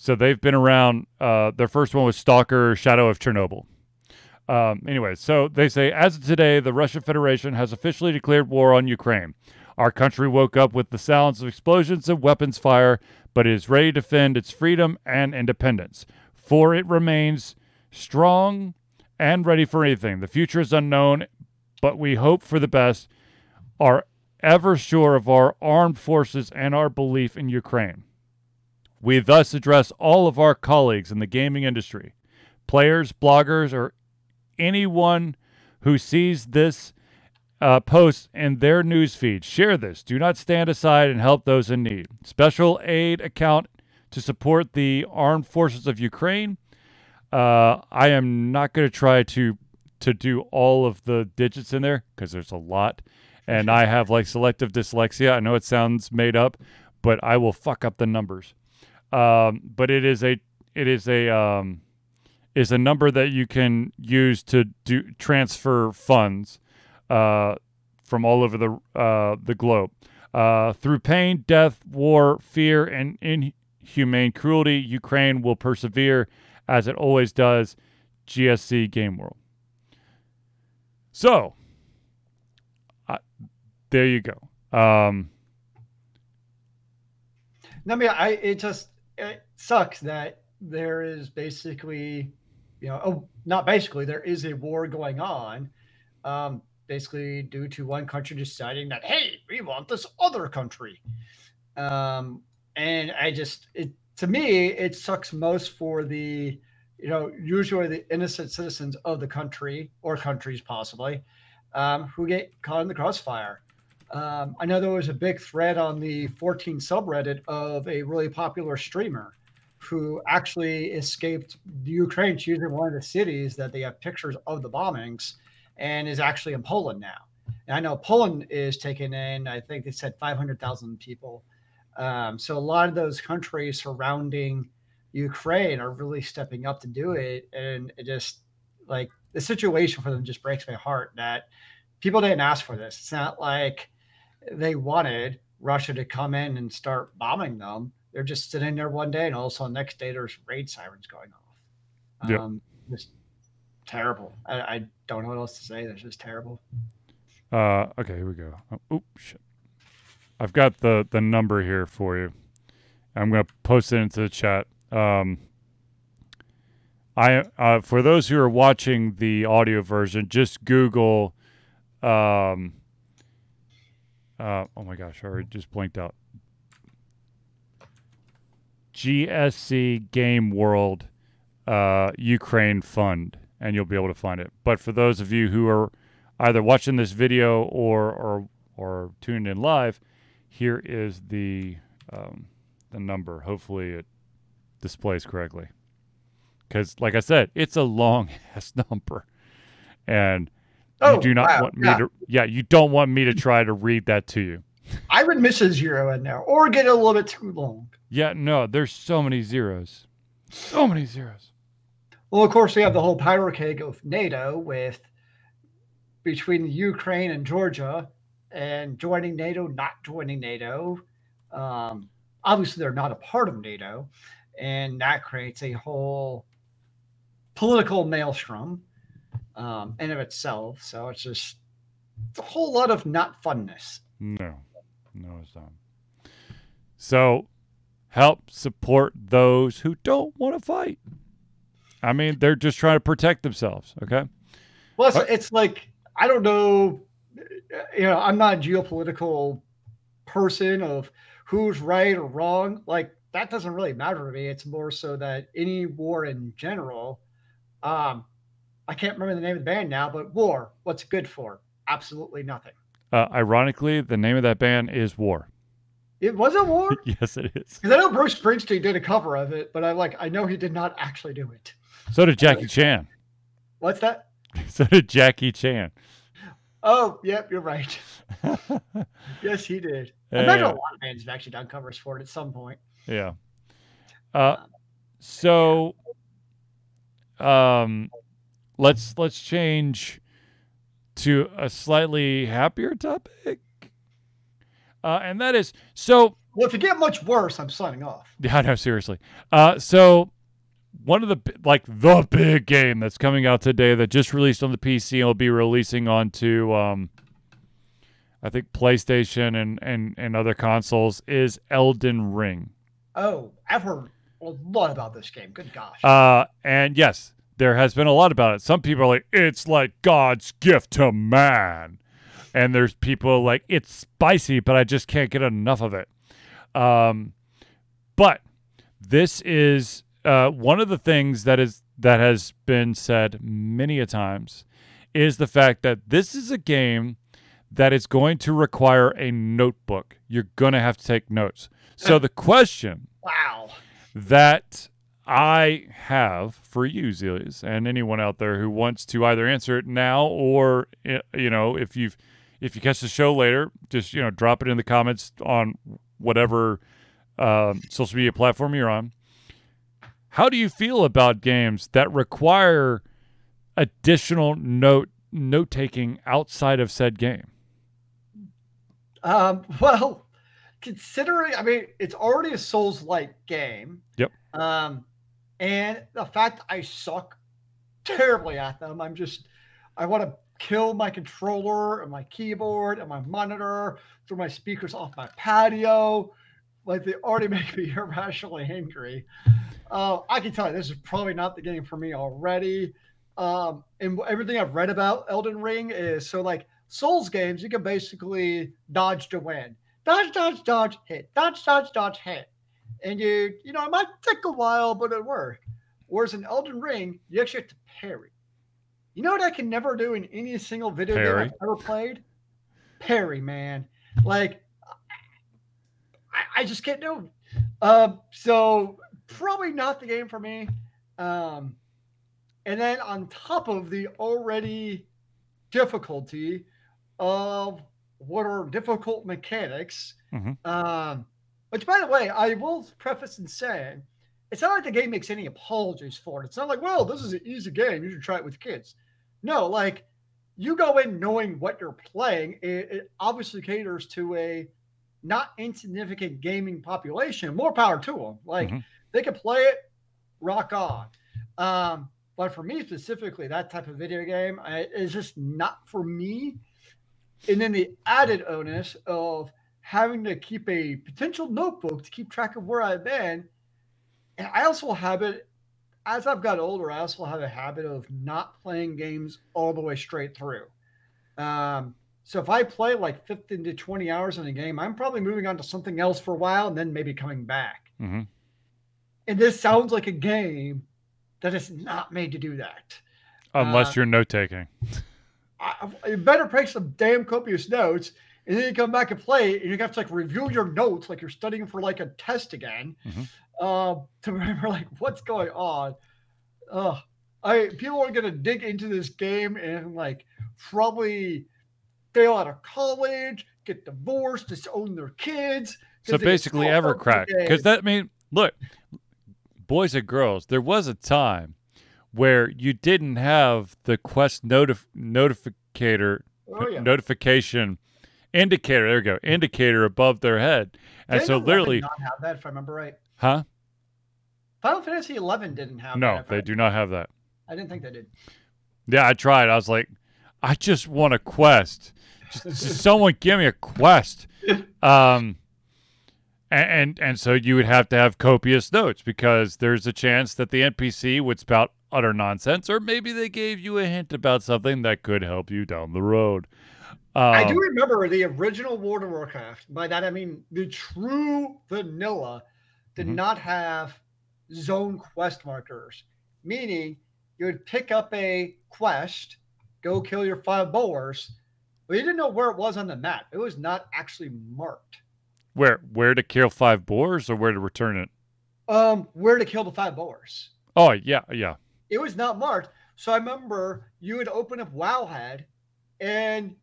so they've been around. Uh, their first one was Stalker: Shadow of Chernobyl. Um, anyway, so they say as of today, the Russian Federation has officially declared war on Ukraine. Our country woke up with the sounds of explosions and weapons fire, but is ready to defend its freedom and independence. For it remains strong and ready for anything. The future is unknown, but we hope for the best. Are ever sure of our armed forces and our belief in Ukraine. We thus address all of our colleagues in the gaming industry, players, bloggers, or anyone who sees this uh, post in their newsfeed. Share this. Do not stand aside and help those in need. Special aid account to support the armed forces of Ukraine. Uh, I am not going to try to to do all of the digits in there because there's a lot, and I have like selective dyslexia. I know it sounds made up, but I will fuck up the numbers. Um, but it is a it is a um, is a number that you can use to do transfer funds uh, from all over the uh, the globe. Uh, through pain, death, war, fear, and inhumane cruelty, Ukraine will persevere as it always does. GSC Game World. So, there you go. Um, I mean, I it just it sucks that there is basically, you know, oh, not basically, there is a war going on. Um, basically due to one country deciding that hey we want this other country um, and i just it to me it sucks most for the you know usually the innocent citizens of the country or countries possibly um, who get caught in the crossfire um, i know there was a big thread on the 14 subreddit of a really popular streamer who actually escaped ukraine choosing one of the cities that they have pictures of the bombings and is actually in Poland now. And I know Poland is taking in, I think they said 500,000 people. Um, so a lot of those countries surrounding Ukraine are really stepping up to do it. And it just like the situation for them just breaks my heart that people didn't ask for this. It's not like they wanted Russia to come in and start bombing them. They're just sitting there one day and all of a sudden next day there's raid sirens going off. Yep. Um, just terrible. I, I, don't know what else to say. That's just terrible. Uh, okay, here we go. Oh, oops, shit. I've got the the number here for you. I'm gonna post it into the chat. Um, I uh, for those who are watching the audio version, just Google. Um, uh, oh my gosh, I already just blinked out. GSC Game World uh, Ukraine Fund and you'll be able to find it. But for those of you who are either watching this video or or or tuned in live, here is the um, the number. Hopefully, it displays correctly. Because, like I said, it's a long ass number, and oh, you do not wow, want me yeah. to. Yeah, you don't want me to try to read that to you. I would miss a zero in there, or get a little bit too long. Yeah, no, there's so many zeros, so many zeros. Well, of course, we have the whole powder keg of NATO with between Ukraine and Georgia and joining NATO, not joining NATO. Um, obviously, they're not a part of NATO, and that creates a whole political maelstrom um, in of itself. So it's just it's a whole lot of not funness. No, no, it's not. So help support those who don't want to fight. I mean, they're just trying to protect themselves. Okay. Well, it's, it's like I don't know. You know, I'm not a geopolitical person of who's right or wrong. Like that doesn't really matter to me. It's more so that any war in general. Um, I can't remember the name of the band now, but war. What's good for? Absolutely nothing. Uh, ironically, the name of that band is War. It was a war. yes, it is. Because I know Bruce Springsteen did a cover of it, but I like I know he did not actually do it. So did Jackie Chan. What's that? so did Jackie Chan. Oh, yep, you're right. yes, he did. I imagine a lot of bands have actually done covers for it at some point. Yeah. Uh, so, um, let's let's change to a slightly happier topic, uh, and that is so. Well, if it get much worse, I'm signing off. Yeah, no, seriously. Uh, so one of the like the big game that's coming out today that just released on the PC and will be releasing onto um I think PlayStation and and and other consoles is Elden Ring. Oh, I've heard a lot about this game. Good gosh. Uh and yes, there has been a lot about it. Some people are like it's like God's gift to man. And there's people like it's spicy, but I just can't get enough of it. Um but this is uh, one of the things that is that has been said many a times is the fact that this is a game that is going to require a notebook. You're going to have to take notes. So the question wow that I have for you, Zelius, and anyone out there who wants to either answer it now or you know, if you've if you catch the show later, just you know, drop it in the comments on whatever uh, social media platform you're on. How do you feel about games that require additional note note taking outside of said game? Um, well, considering I mean it's already a Souls like game. Yep. Um, and the fact I suck terribly at them, I'm just I want to kill my controller and my keyboard and my monitor, throw my speakers off my patio. Like they already make me irrationally angry. Uh, I can tell you, this is probably not the game for me already. Um, and everything I've read about Elden Ring is so like Souls games, you can basically dodge to win. Dodge, dodge, dodge, hit. Dodge, dodge, dodge, hit. And you, you know, it might take a while, but it work. Whereas in Elden Ring, you actually have to parry. You know what I can never do in any single video parry. game I've ever played? Parry, man. Like, I, I just can't do. Um, so probably not the game for me. Um, and then on top of the already difficulty of what are difficult mechanics, mm-hmm. um, which by the way, I will preface in saying it's not like the game makes any apologies for it. It's not like, well, this is an easy game. You should try it with kids. No, like you go in knowing what you're playing. It, it obviously caters to a not insignificant gaming population. More power to them. Like mm-hmm they can play it, rock on. Um, but for me specifically, that type of video game I, is just not for me. And then the added onus of having to keep a potential notebook to keep track of where I've been. And I also have it as I've got older, I also have a habit of not playing games all the way straight through. Um, so if I play like 15 to 20 hours in a game, I'm probably moving on to something else for a while and then maybe coming back. Mm-hmm. And this sounds like a game that is not made to do that. Unless uh, you're note taking. You better take some damn copious notes, and then you come back and play, and you have to like review your notes like you're studying for like a test again, mm-hmm. uh, to remember like what's going on. Uh, I people are gonna dig into this game and like probably fail out of college, get divorced, disown their kids. So basically, ever Evercrack, because that I mean, look, boys and girls, there was a time where you didn't have the Quest notif- notificator oh, yeah. notification indicator. There we go, indicator above their head, and so literally not have that if I remember right. Huh? Final Fantasy Eleven didn't have. No, that, they do not have that. I didn't think they did. Yeah, I tried. I was like, I just want a quest. Just, just someone give me a quest. Um, and, and, and so you would have to have copious notes because there's a chance that the NPC would spout utter nonsense, or maybe they gave you a hint about something that could help you down the road. Um, I do remember the original World of Warcraft. By that I mean the true vanilla did mm-hmm. not have zone quest markers, meaning you would pick up a quest, go kill your five boars, but you didn't know where it was on the map. It was not actually marked. Where where to kill five boars or where to return it? Um, where to kill the five boars. Oh yeah, yeah. It was not marked. So I remember you would open up Wowhead, and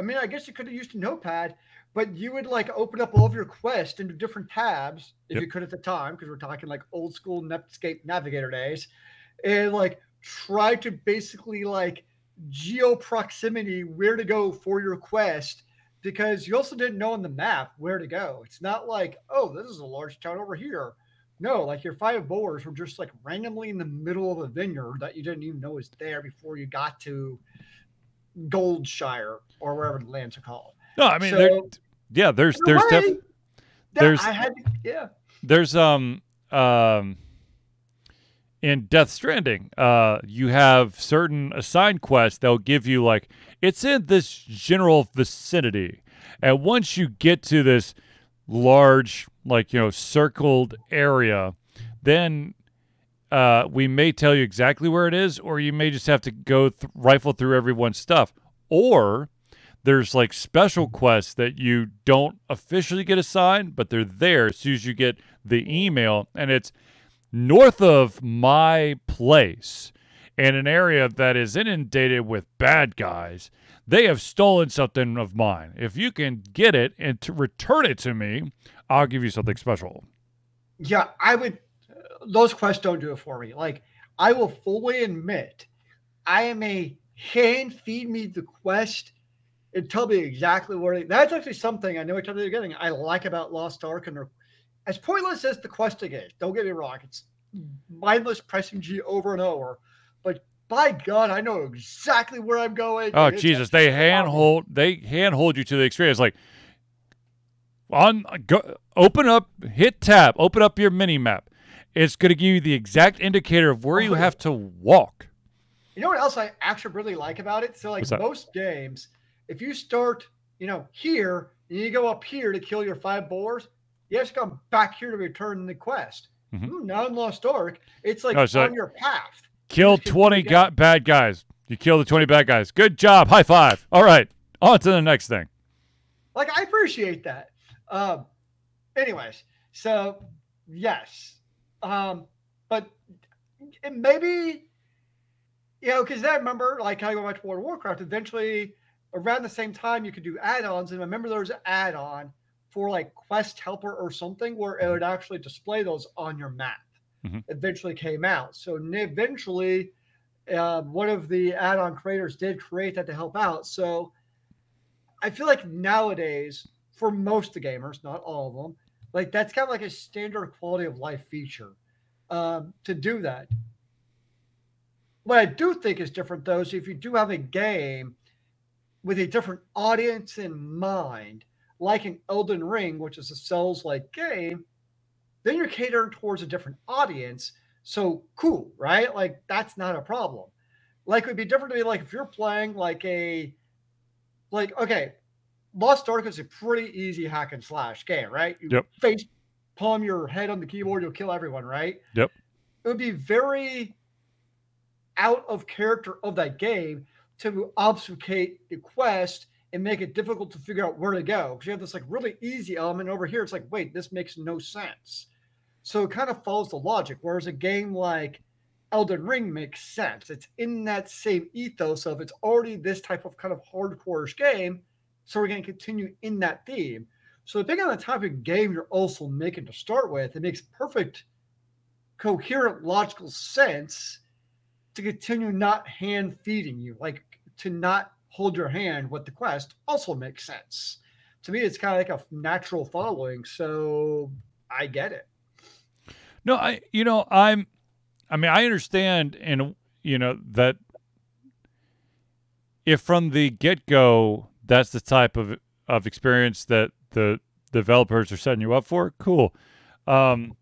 I mean, I guess you could have used a notepad, but you would like open up all of your quests into different tabs if Yep. you could at the time, because we're talking like old school Netscape Navigator days, and like try to basically like geo proximity where to go for your quest because you also didn't know on the map where to go. It's not like, oh, this is a large town over here. No, like your five boars were just like randomly in the middle of a vineyard that you didn't even know was there before you got to Goldshire or wherever the lands are called. No, I mean, there, So, yeah, there's there's way, def- there's- I had, yeah, there's um um in Death Stranding, uh, you have certain assigned quests they'll give you like it's in this general vicinity, and once you get to this large, like you know, circled area, then uh, we may tell you exactly where it is, or you may just have to go th- rifle through everyone's stuff, or there's like special quests that you don't officially get assigned, but they're there as soon as you get the email, and it's north of my place in an area that is inundated with bad guys. They have stolen something of mine. If you can get it and to return it to me, I'll give you something special. yeah, I would. Those quests don't do it for me. Like I will fully admit, I am a hand feed me the quest and tell me exactly where. They, that's actually something I know each other are getting. I like about Lost Ark and they're, as pointless as the questing is. Don't get me wrong; it's mm-hmm. mindless pressing G over and over. But by God, I know exactly where I'm going. Oh Jesus! They handhold they handhold you to the extreme. It's like on go open up, hit tab, open up your mini map. It's going to give you the exact indicator of where you have to walk. You know what else I actually really like about it? So like most games, if you start, you know, here and you go up here to kill your five boars, you have to come back here to return the quest. Mhm. Hmm, now in Lost Ark, it's like Oh, so- on your path. Kill Just twenty going. got bad guys. You kill the twenty bad guys. Good job. High five. All right, on to the next thing. Like I appreciate that. Um, anyways, so yes, um, but maybe you know because I remember like how I go back to World of Warcraft. Eventually, around the same time, you could do add-ons, and I remember there was an add-on for like Quest Helper or something where it would actually display those on your map. Mhm. Eventually came out. So eventually, uh, one of the add-on creators did create that to help out. So I feel like nowadays, for most of the gamers, not all of them, like that's kind of like a standard quality of life feature um, to do that. What I do think is different, though, is if you do have a game with a different audience in mind, like an Elden Ring, which is a Souls like game, then you're catering towards a different audience. So cool, right? Like that's not a problem. Like it would be different to me, like if you're playing like a like okay, Lost Ark is a pretty easy hack and slash game, right? You Yep. face palm your head on the keyboard, you'll kill everyone, right? Yep. It would be very out of character of that game to obfuscate the quest and make it difficult to figure out where to go. Because you have this like really easy element over here. It's like, wait, this makes no sense. So it kind of follows the logic. Whereas a game like Elden Ring makes sense. It's in that same ethos of it's already this type of kind of hardcore game. So we're going to continue in that theme. So depending on the type of game you're also making to start with, it makes perfect, coherent, logical sense to continue not hand feeding you, like to not hold your hand with the quest also makes sense. To me, it's kind of like a natural following. So I get it. No, I you know, I'm I mean, I understand and you know that if from the get-go that's the type of of experience that the developers are setting you up for, cool. Um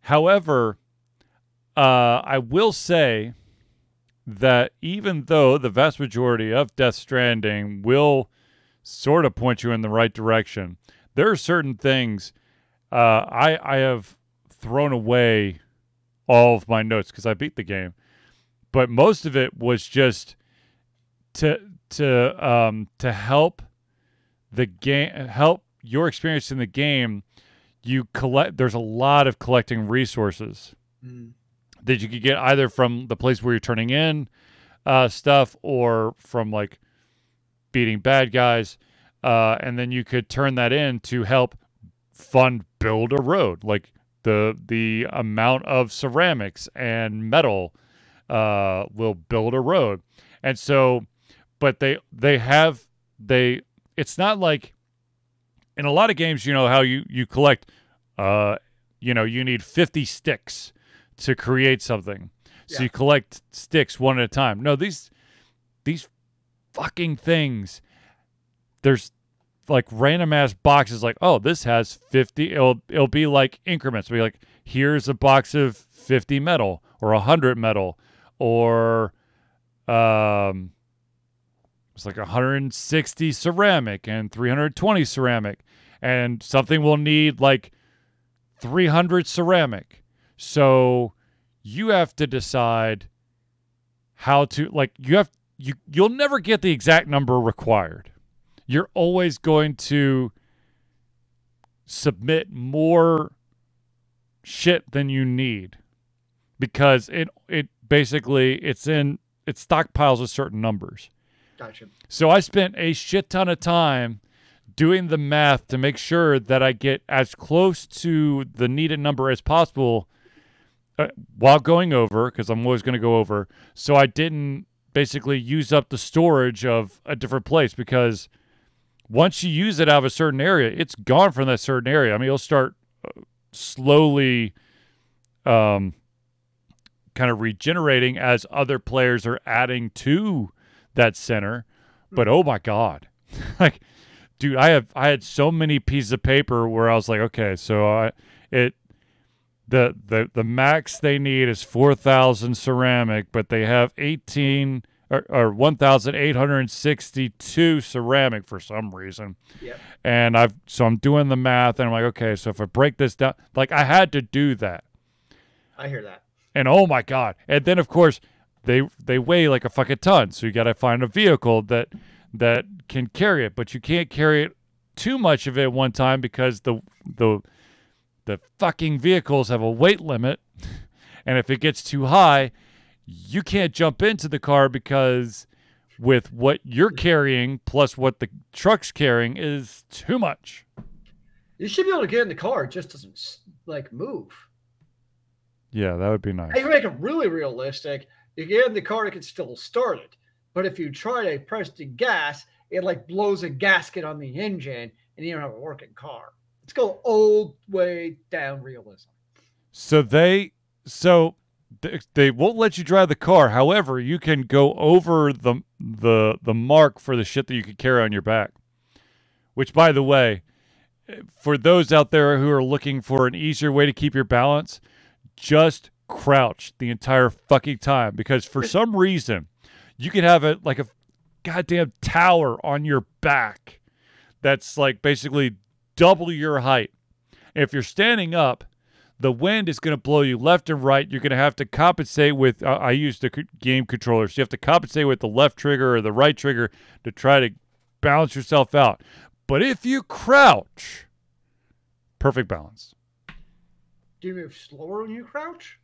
however, uh I will say that even though the vast majority of Death Stranding will sort of point you in the right direction, there are certain things uh, I I have thrown away all of my notes because I beat the game, but most of it was just to to um to help the game help your experience in the game. You collect. There's a lot of collecting resources that you could get either from the place where you're turning in uh, stuff or from like beating bad guys. Uh, and then you could turn that in to help fund build a road. Like the the amount of ceramics and metal uh, will build a road. And so, but they they have they. It's not like in a lot of games, you know how you you collect. Uh, you know, you need 50 sticks to create something. So Yeah. you collect sticks one at a time. No, these these fucking things. There's like random ass boxes. Like, oh, this has 50. It'll it'll be like increments. It'll be like, here's a box of 50 metal or 100 metal or um it's like 160 ceramic and 320 ceramic and something will need like 300 ceramic. So you have to decide how to like you have you you'll never get the exact number required. You're always going to submit more shit than you need because it it basically it's in it stockpiles with certain numbers Gotcha. so I spent a shit ton of time doing the math to make sure that I get as close to the needed number as possible uh, while going over, because I'm always going to go over. So I didn't basically use up the storage of a different place because once you use it out of a certain area, it's gone from that certain area. I mean, it'll start uh, slowly um, kind of regenerating as other players are adding to that center. But hmm. oh my god, like, dude, I have I had so many pieces of paper where I was like, okay, so I it the the the max they need is four thousand ceramic, but they have eighteen or, or one thousand eight hundred and sixty two ceramic for some reason. Yep. And I've so I'm doing the math and I'm like, okay, so if I break this down, like I had to do that. I hear that. And oh my god! And then of course they they weigh like a fucking ton, so you got to find a vehicle that that can carry it, but you can't carry it too much of it at one time because the the the fucking vehicles have a weight limit, and if it gets too high, you can't jump into the car because with what you're carrying plus what the truck's carrying is too much. You should be able to get in the car. It just doesn't like move. Yeah, that would be nice. Hey, you make it really realistic. You get in the car, can still start it. But if you try to press the gas, it like blows a gasket on the engine, and you don't have a working car. Let's go old way down realism. So they so th- they won't let you drive the car. However, you can go over the the the mark for the shit that you could carry on your back. Which by the way, for those out there who are looking for an easier way to keep your balance, just crouch the entire fucking time because for some reason you can have it like a goddamn tower on your back that's like basically double your height. If you're standing up, the wind is going to blow you left and right. You're going to have to compensate with. Uh, I use the game so You have to compensate with the left trigger or the right trigger to try to balance yourself out. But if you crouch, perfect balance. Do you move slower when you crouch?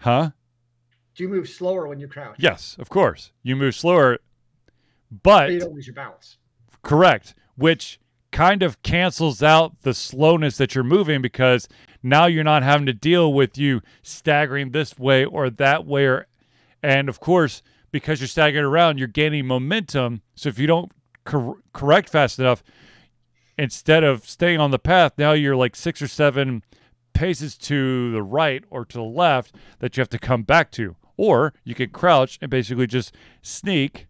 Huh? Do you move slower when you crouch? Yes, of course. You move slower, But but you don't lose your balance. Correct, which kind of cancels out the slowness that you're moving because now you're not having to deal with you staggering this way or that way or and of course because you're staggering around you're gaining momentum so if you don't cor- correct fast enough instead of staying on the path now you're like 6 or 7 paces to the right or to the left that you have to come back to or you can crouch and basically just sneak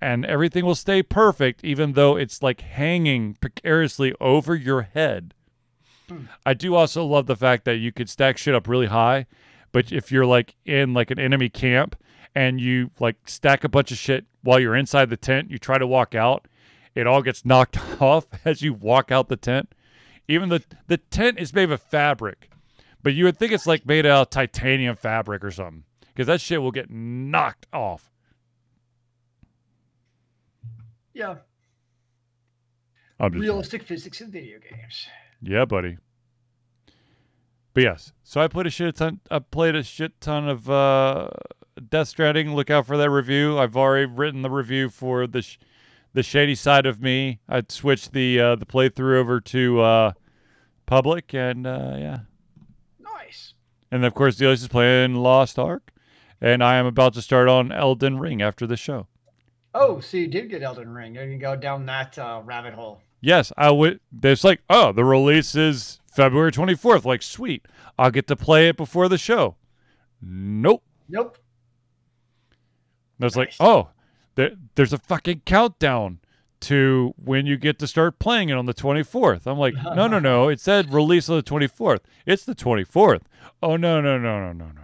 and everything will stay perfect even though it's like hanging precariously over your head. I do also love the fact that you could stack shit up really high, but if you're like in like an enemy camp and you like stack a bunch of shit while you're inside the tent, you try to walk out, it all gets knocked off as you walk out the tent. Even the the tent is made of fabric, but you would think it's like made out of titanium fabric or something because that shit will get knocked off. Yeah. I'm just Realistic physics in video games. Yeah, buddy. but yes, so I put a shit ton. I played a shit ton of uh, Death Stranding. Look out for that review. I've already written the review for the sh- the shady side of me. I switched the uh, the playthrough over to uh, public, and uh, yeah, Nice. and of course, Delius is playing Lost Ark, and I am about to start on Elden Ring after the show. Oh, so you did get Elden Ring. You can go down that uh, rabbit hole. Yes, I would. It's like, oh, the release is February 24th. Like, sweet. I'll get to play it before the show. Nope. Nope. I was like, oh, there, there's a fucking countdown to when you get to start playing it on the 24th. I'm like, no, no, no. It said release on the 24th. It's the 24th. Oh, no, no, no, no, no, no.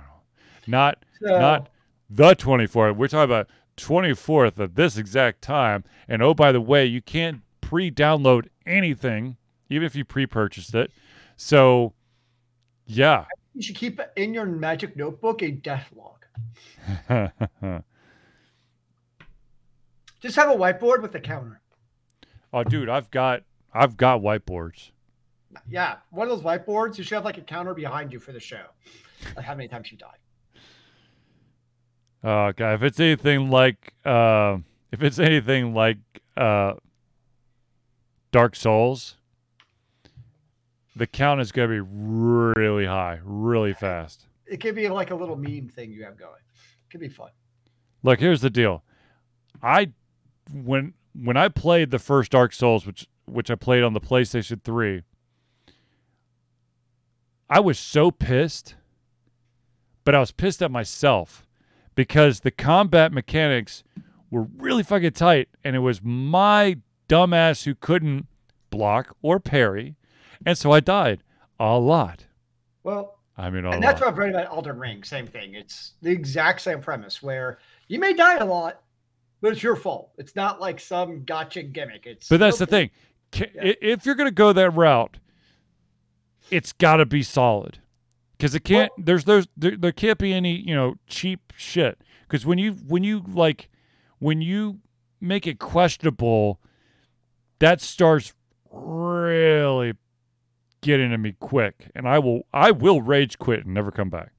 Not, So, not the 24th. We're talking about 24th at this exact time. And oh, by the way, you can't pre-download anything, even if you pre-purchased it. So, yeah. you should keep in your magic notebook a death log. Just have a whiteboard with a counter. oh, dude, I've got I've got whiteboards. Yeah, one of those whiteboards. You should have like a counter behind you for the show. Like how many times you died. Uh, God, if it's anything like, uh, if it's anything like uh, Dark Souls, the count is gonna be really high, really fast. It could be like a little meme thing you have going. It Could be fun. Look, here's the deal. I when when I played the first Dark Souls, which which I played on the PlayStation 3, I was so pissed, but I was pissed at myself because the combat mechanics were really fucking tight and it was my dumbass who couldn't block or parry, and so I died a lot. Well, I mean, and that's lot. what I've read about Elden Ring. Same thing. It's the exact same premise where you may die a lot, but it's your fault. It's not like some gotcha gimmick. It's But that's the thing. Ca- Yeah. If you're going to go that route, it's got to be solid. Because it can't. there's there's there, there can't be any you know cheap shit. Because when you when you like when you make it questionable, that starts really getting to me quick, and I will I will rage quit and never come back.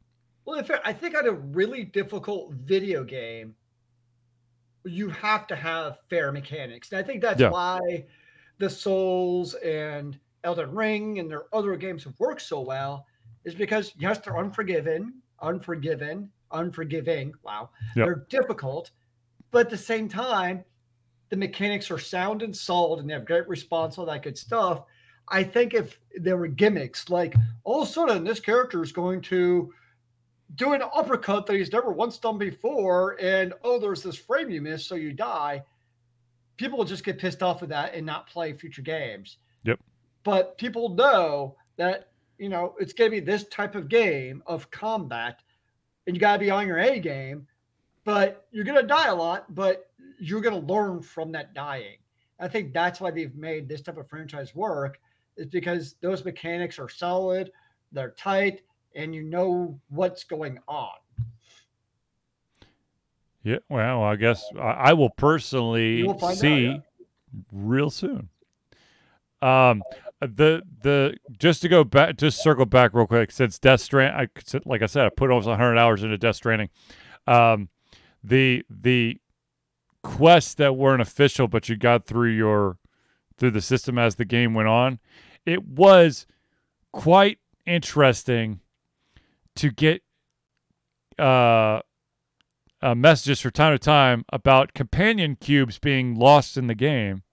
Well, if I think on a really difficult video game, you have to have fair mechanics, and I think that's Yeah. why the Souls and Elden Ring and their other games have worked so well, is because yes, they're unforgiven, unforgiven, unforgiving. Wow, Yep. they're difficult, but at the same time, the mechanics are sound and solid, and they have great response, all that good stuff. I think if there were gimmicks like oh, all of a sudden this character is going to do an uppercut that he's never once done before, and oh, there's this frame you missed, so you die. People will just get pissed off with that and not play future games. Yep. But people know that you know it's going to be this type of game of combat, and you got to be on your A game. But you're going to die a lot, but you're going to learn from that dying. I think that's why they've made this type of franchise work, is because those mechanics are solid, they're tight, and you know what's going on. Yeah. Well, I guess I, I will personally will find out, see yeah. real soon. Um, the the just to go back, just circle back real quick. Since Death Strand, I like I said, I put almost 100 hours into Death Stranding. Um, the the quests that weren't official, but you got through your through the system as the game went on, it was quite interesting to get uh, uh, messages from time to time about companion cubes being lost in the game.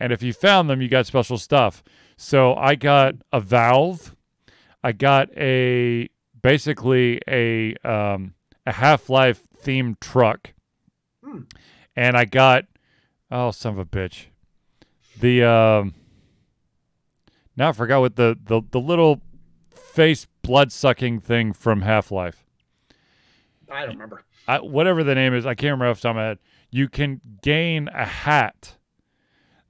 And if you found them, you got special stuff. So I got a valve. I got a basically a um, a Half Life themed truck, Hmm. and I got oh son of a bitch, the um, now I forgot what the the the little face blood sucking thing from Half Life. I don't remember. I, whatever the name is, I can't remember off the top of my head. You can gain a hat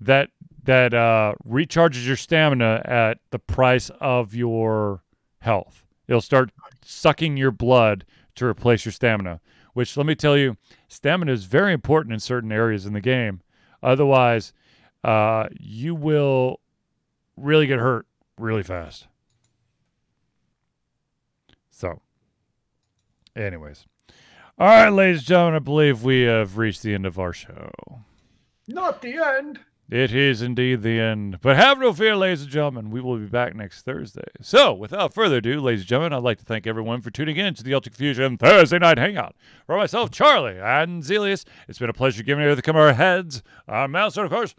that that uh, recharges your stamina at the price of your health. It'll start sucking your blood to replace your stamina. Which let me tell you, stamina is very important in certain areas in the game. Otherwise, uh, you will really get hurt really fast. So, anyways. All right, ladies and gentlemen, I believe we have reached the end of our show. Not the end. It is indeed the end. But have no fear, ladies and gentlemen. We will be back next Thursday. So, without further ado, ladies and gentlemen, I'd like to thank everyone for tuning in to the Ultra Fusion Thursday Night Hangout. For myself, Charlie, and Zelius, it's been a pleasure giving you the come our heads, our mouths, and of course,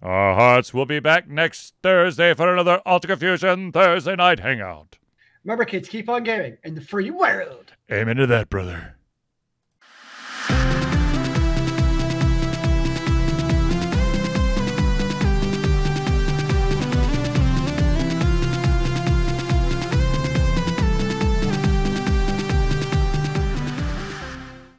our hearts. We'll be back next Thursday for another Ultra Fusion Thursday Night Hangout. Remember, kids, keep on gaming in the free world. Amen to that, brother.